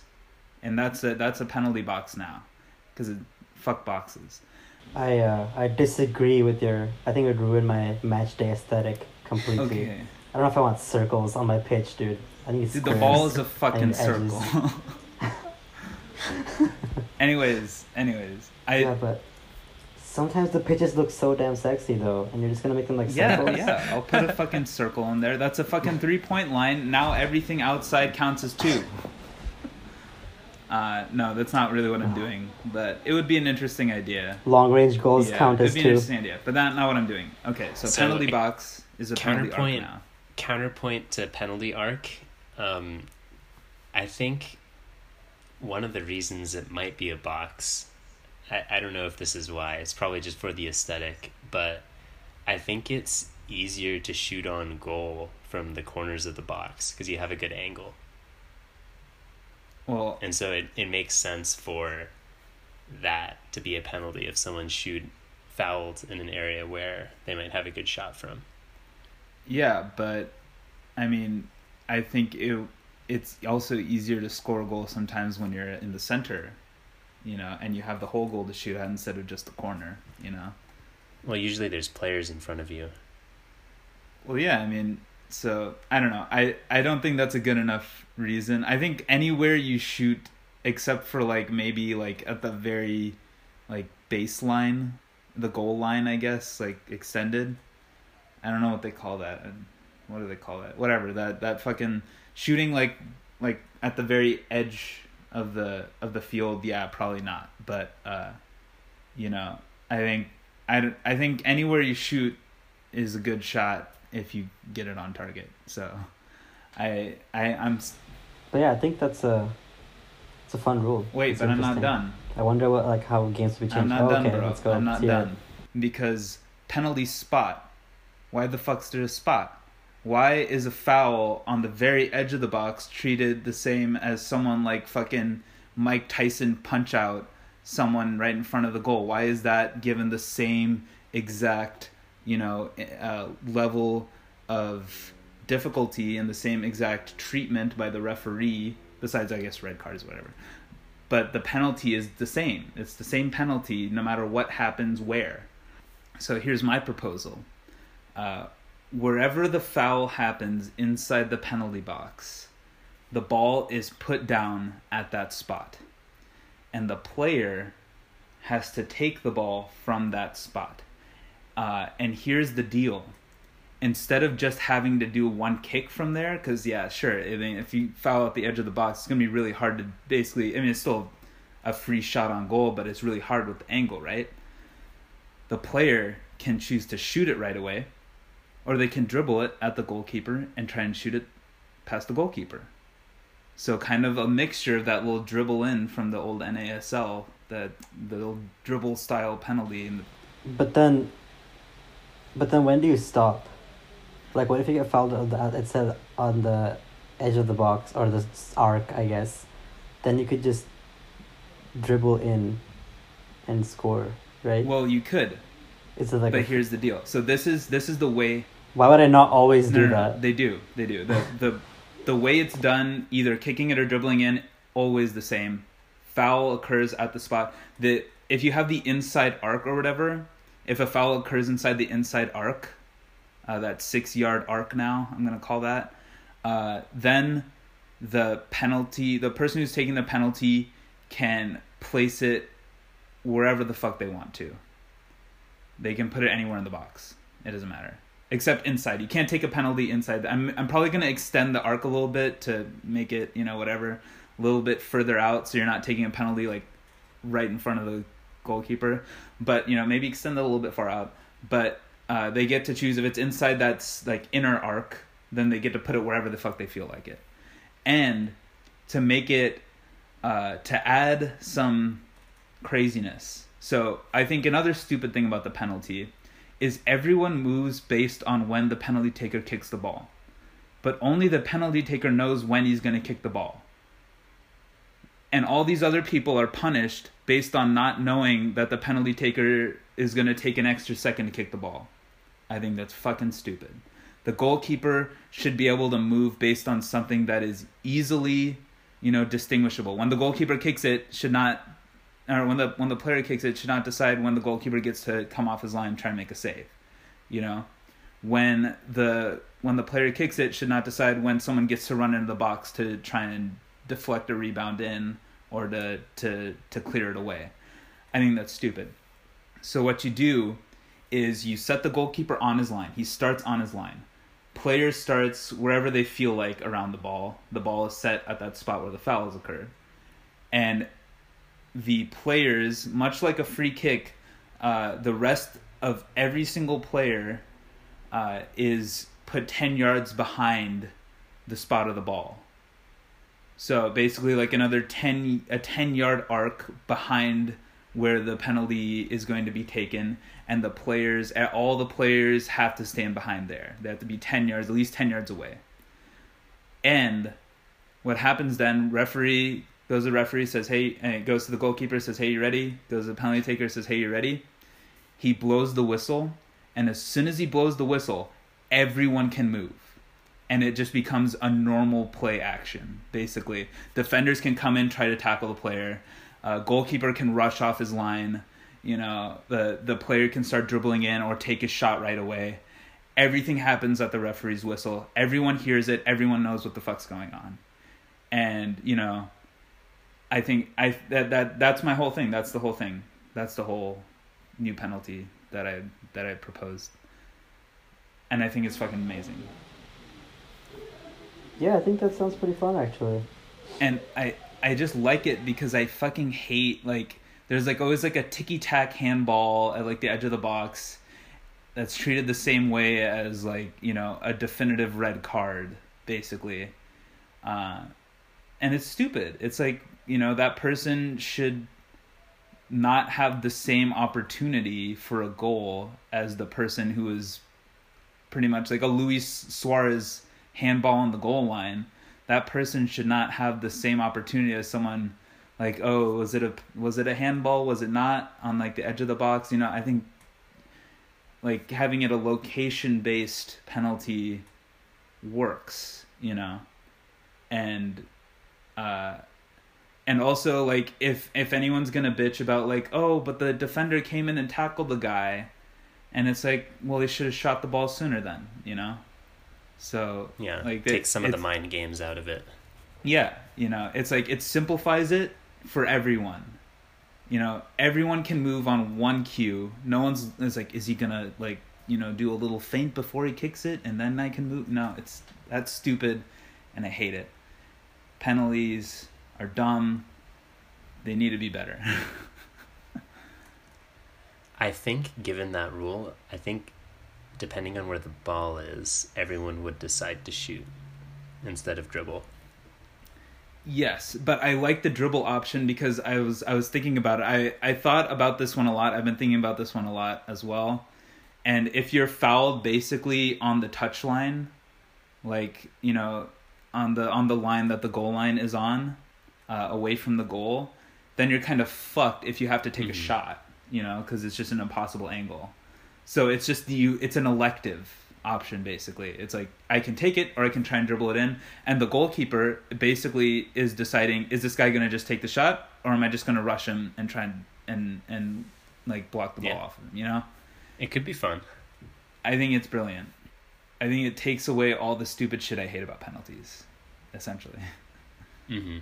and that's a that's a penalty box now, because it fuck boxes. I uh, I disagree with your. I think it would ruin my match day aesthetic completely. Okay. I don't know if I want circles on my pitch, dude. I think it's dude. The ball is a fucking circle. anyways, anyways, I yeah, but Sometimes the pitches look so damn sexy though, and you're just gonna make them like yeah, circles. yeah. I'll put a fucking circle in there. That's a fucking three point line. Now everything outside counts as two. Uh, no, that's not really what I'm doing, but it would be an interesting idea. Long range goals yeah, count as two. It'd be an interesting idea, but that's not what I'm doing. Okay, so, so penalty box is a counterpoint now. Counterpoint to penalty arc. Um, I think one of the reasons it might be a box, I, I don't know if this is why. It's probably just for the aesthetic, but I think it's easier to shoot on goal from the corners of the box because you have a good angle. Well, and so it, it makes sense for that to be a penalty if someone shoot fouled in an area where they might have a good shot from. Yeah, but I mean, I think it it's also easier to score a goal sometimes when you're in the center, you know, and you have the whole goal to shoot at instead of just the corner, you know. Well, usually there's players in front of you. Well, yeah, I mean, so I don't know. I I don't think that's a good enough reason. I think anywhere you shoot, except for like maybe like at the very, like baseline, the goal line, I guess, like extended. I don't know what they call that. What do they call that? Whatever that that fucking shooting like like at the very edge of the of the field. Yeah, probably not. But uh, you know, I think I I think anywhere you shoot is a good shot if you get it on target. So, I I I'm. But yeah, I think that's a. It's a fun rule. Wait, it's but I'm not done. I wonder what like how games will be changed. I'm not oh, done, okay, bro. Let's go. I'm not done because penalty spot. Why the fuck's there a spot? Why is a foul on the very edge of the box treated the same as someone like fucking Mike Tyson punch out someone right in front of the goal? Why is that given the same exact you know, uh, level of difficulty and the same exact treatment by the referee, besides, I guess, red cards, whatever. But the penalty is the same. It's the same penalty no matter what happens where. So here's my proposal. Uh, wherever the foul happens inside the penalty box, the ball is put down at that spot. And the player has to take the ball from that spot. Uh, and here's the deal instead of just having to do one kick from there, because yeah, sure, I mean, if you foul at the edge of the box, it's gonna be really hard to basically. I mean, it's still a free shot on goal, but it's really hard with the angle, right? The player can choose to shoot it right away, or they can dribble it at the goalkeeper and try and shoot it past the goalkeeper. So kind of a mixture of that little dribble in from the old NASL, that the little dribble style penalty. But then but then when do you stop? Like, what if you get fouled on the, it said on the edge of the box or the arc, I guess. Then you could just dribble in and score, right? Well, you could. Is it like but here's the deal. So this is this is the way. Why would I not always no, do no, that? They do. They do. The the the way it's done, either kicking it or dribbling in, always the same. Foul occurs at the spot. The if you have the inside arc or whatever, if a foul occurs inside the inside arc, uh, that six yard arc now, I'm going to call that, uh, then the penalty, the person who's taking the penalty can place it wherever the fuck they want to. They can put it anywhere in the box. It doesn't matter. Except inside. You can't take a penalty inside. I'm, I'm probably going to extend the arc a little bit to make it, you know, whatever, a little bit further out so you're not taking a penalty like right in front of the goalkeeper, but you know maybe extend that a little bit far out. But uh, they get to choose if it's inside that's like inner arc, then they get to put it wherever the fuck they feel like it, and to make it uh, to add some craziness. So I think another stupid thing about the penalty is everyone moves based on when the penalty taker kicks the ball. But only the penalty taker knows when he's going to kick the ball and all these other people are punished based on not knowing that the penalty taker is going to take an extra second to kick the ball. I think that's fucking stupid. The goalkeeper should be able to move based on something that is easily, you know, distinguishable. When the goalkeeper kicks it, should not or when the when the player kicks it, should not decide when the goalkeeper gets to come off his line and try and make a save. You know, when the when the player kicks it, should not decide when someone gets to run into the box to try and deflect a rebound in or to to to clear it away. I think that's stupid. So what you do is you set the goalkeeper on his line. He starts on his line. Player starts wherever they feel like around the ball. The ball is set at that spot where the foul has occurred. And the players, much like a free kick, uh, the rest of every single player uh, is put 10 yards behind the spot of the ball. So basically, like another 10, a 10 yard arc behind where the penalty is going to be taken, and the players, all the players have to stand behind there. They have to be 10 yards, at least 10 yards away. And what happens then, referee goes to the referee, says, hey, and it goes to the goalkeeper, says, hey, you ready? Goes to the penalty taker, says, hey, you ready? He blows the whistle, and as soon as he blows the whistle, everyone can move. And it just becomes a normal play action, basically. Defenders can come in, try to tackle the player. Uh, goalkeeper can rush off his line. You know, the, the player can start dribbling in or take a shot right away. Everything happens at the referee's whistle. Everyone hears it. Everyone knows what the fuck's going on. And, you know, I think I that, that that's my whole thing. That's the whole thing. That's the whole new penalty that I that I proposed, and I think it's fucking amazing. Yeah, I think that sounds pretty fun actually. And I I just like it because I fucking hate like there's like always like a ticky tack handball at like the edge of the box that's treated the same way as like you know a definitive red card basically uh, and it's stupid it's like you know that person should not have the same opportunity for a goal as the person who is pretty much like a Luis Suarez handball on the goal line. That person should not have the same opportunity as someone like oh was it a was it a handball? Was it not? On like the edge of the box? You know I think like having it a location based penalty works you know? And uh and also like if if anyone's gonna bitch about like oh but the defender came in and tackled the guy and it's like well they should have shot the ball sooner then you know so yeah like take some of the mind games out of it. Yeah you know it's like it simplifies it for everyone. You know everyone can move on one cue. No one's it's like is he gonna like you know do a little feint before he kicks it and then i can move? No it's that's stupid and i hate it. Penalties are dumb. They need to be better. I think, given that rule, I think depending on where the ball is, everyone would decide to shoot instead of dribble. Yes, but I like the dribble option because I was I was thinking about it. I I thought about this one a lot. I've been thinking about this one a lot as well. And if you're fouled basically on the touch line, like, you know, on the on the line that the goal line is on, uh, away from the goal, then you're kind of fucked if you have to take mm-hmm. a shot, you know, because it's just an impossible angle. So it's just you. It's an elective option basically. It's like I can take it or I can try and dribble it in, and the goalkeeper basically is deciding: is this guy going to just take the shot, or am I just going to rush him and try and and and like block the ball yeah. off him? You know, it could be fun. I think it's brilliant. I think it takes away all the stupid shit I hate about penalties, essentially. Mm-hmm.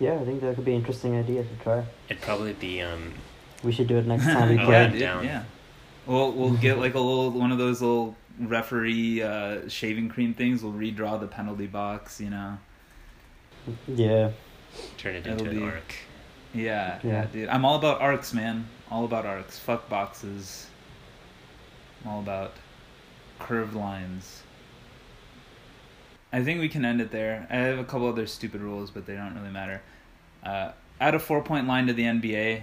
Yeah, I think that could be an interesting idea to try. It'd probably be um. We should do it next time we play. yeah, down. yeah. We'll we'll get like a little one of those little referee uh, shaving cream things. We'll redraw the penalty box. You know. Yeah. Turn it into It'll an be, arc. Yeah, yeah, yeah, dude. I'm all about arcs, man. All about arcs. Fuck boxes. I'm all about curved lines. I think we can end it there. I have a couple other stupid rules, but they don't really matter uh, add a four point line to the NBA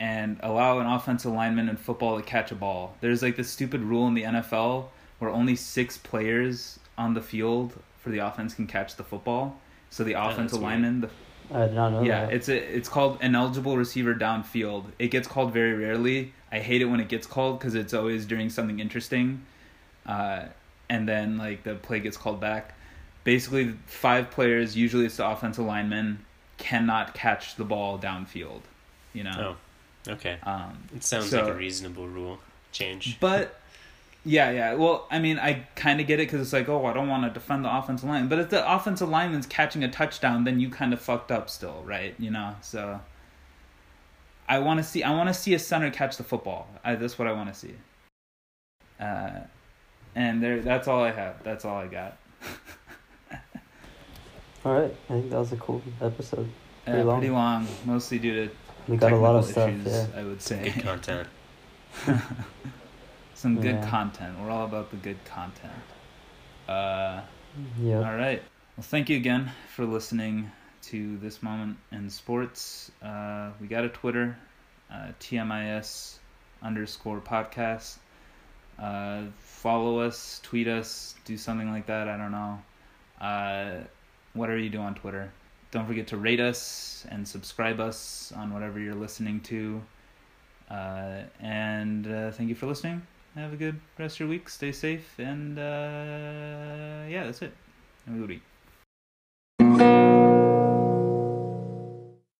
and allow an offensive lineman in football to catch a ball. There's like this stupid rule in the NFL where only six players on the field for the offense can catch the football. So the offensive lineman, the I did not know yeah, that. it's a, it's called ineligible receiver downfield. It gets called very rarely. I hate it when it gets called because it's always during something interesting, uh, and then like the play gets called back. Basically, five players. Usually, it's the offensive lineman cannot catch the ball downfield. You know. Oh, okay. Um, it sounds so, like a reasonable rule change. But yeah, yeah. Well, I mean, I kind of get it because it's like, oh, I don't want to defend the offensive line. But if the offensive lineman's catching a touchdown, then you kind of fucked up still, right? You know. So I want to see I want to see a center catch the football. I, that's what I want to see. Uh, and there that's all I have. That's all I got. all right, I think that was a cool episode. Pretty long. Pretty long, mostly due to we got a lot of stuff. Issues, yeah. I would say good content. Some good yeah. content. We're all about the good content. Uh, yeah. All right. Well, thank you again for listening to this moment in sports. Uh, we got a Twitter, uh, TMIS underscore podcast. Uh, follow us, tweet us, do something like that. I don't know. Uh, are you doing on Twitter. Don't forget to rate us and subscribe us on whatever you're listening to. Uh, and uh, thank you for listening. Have a good rest of your week. Stay safe. And uh, yeah, that's it. Have a good week.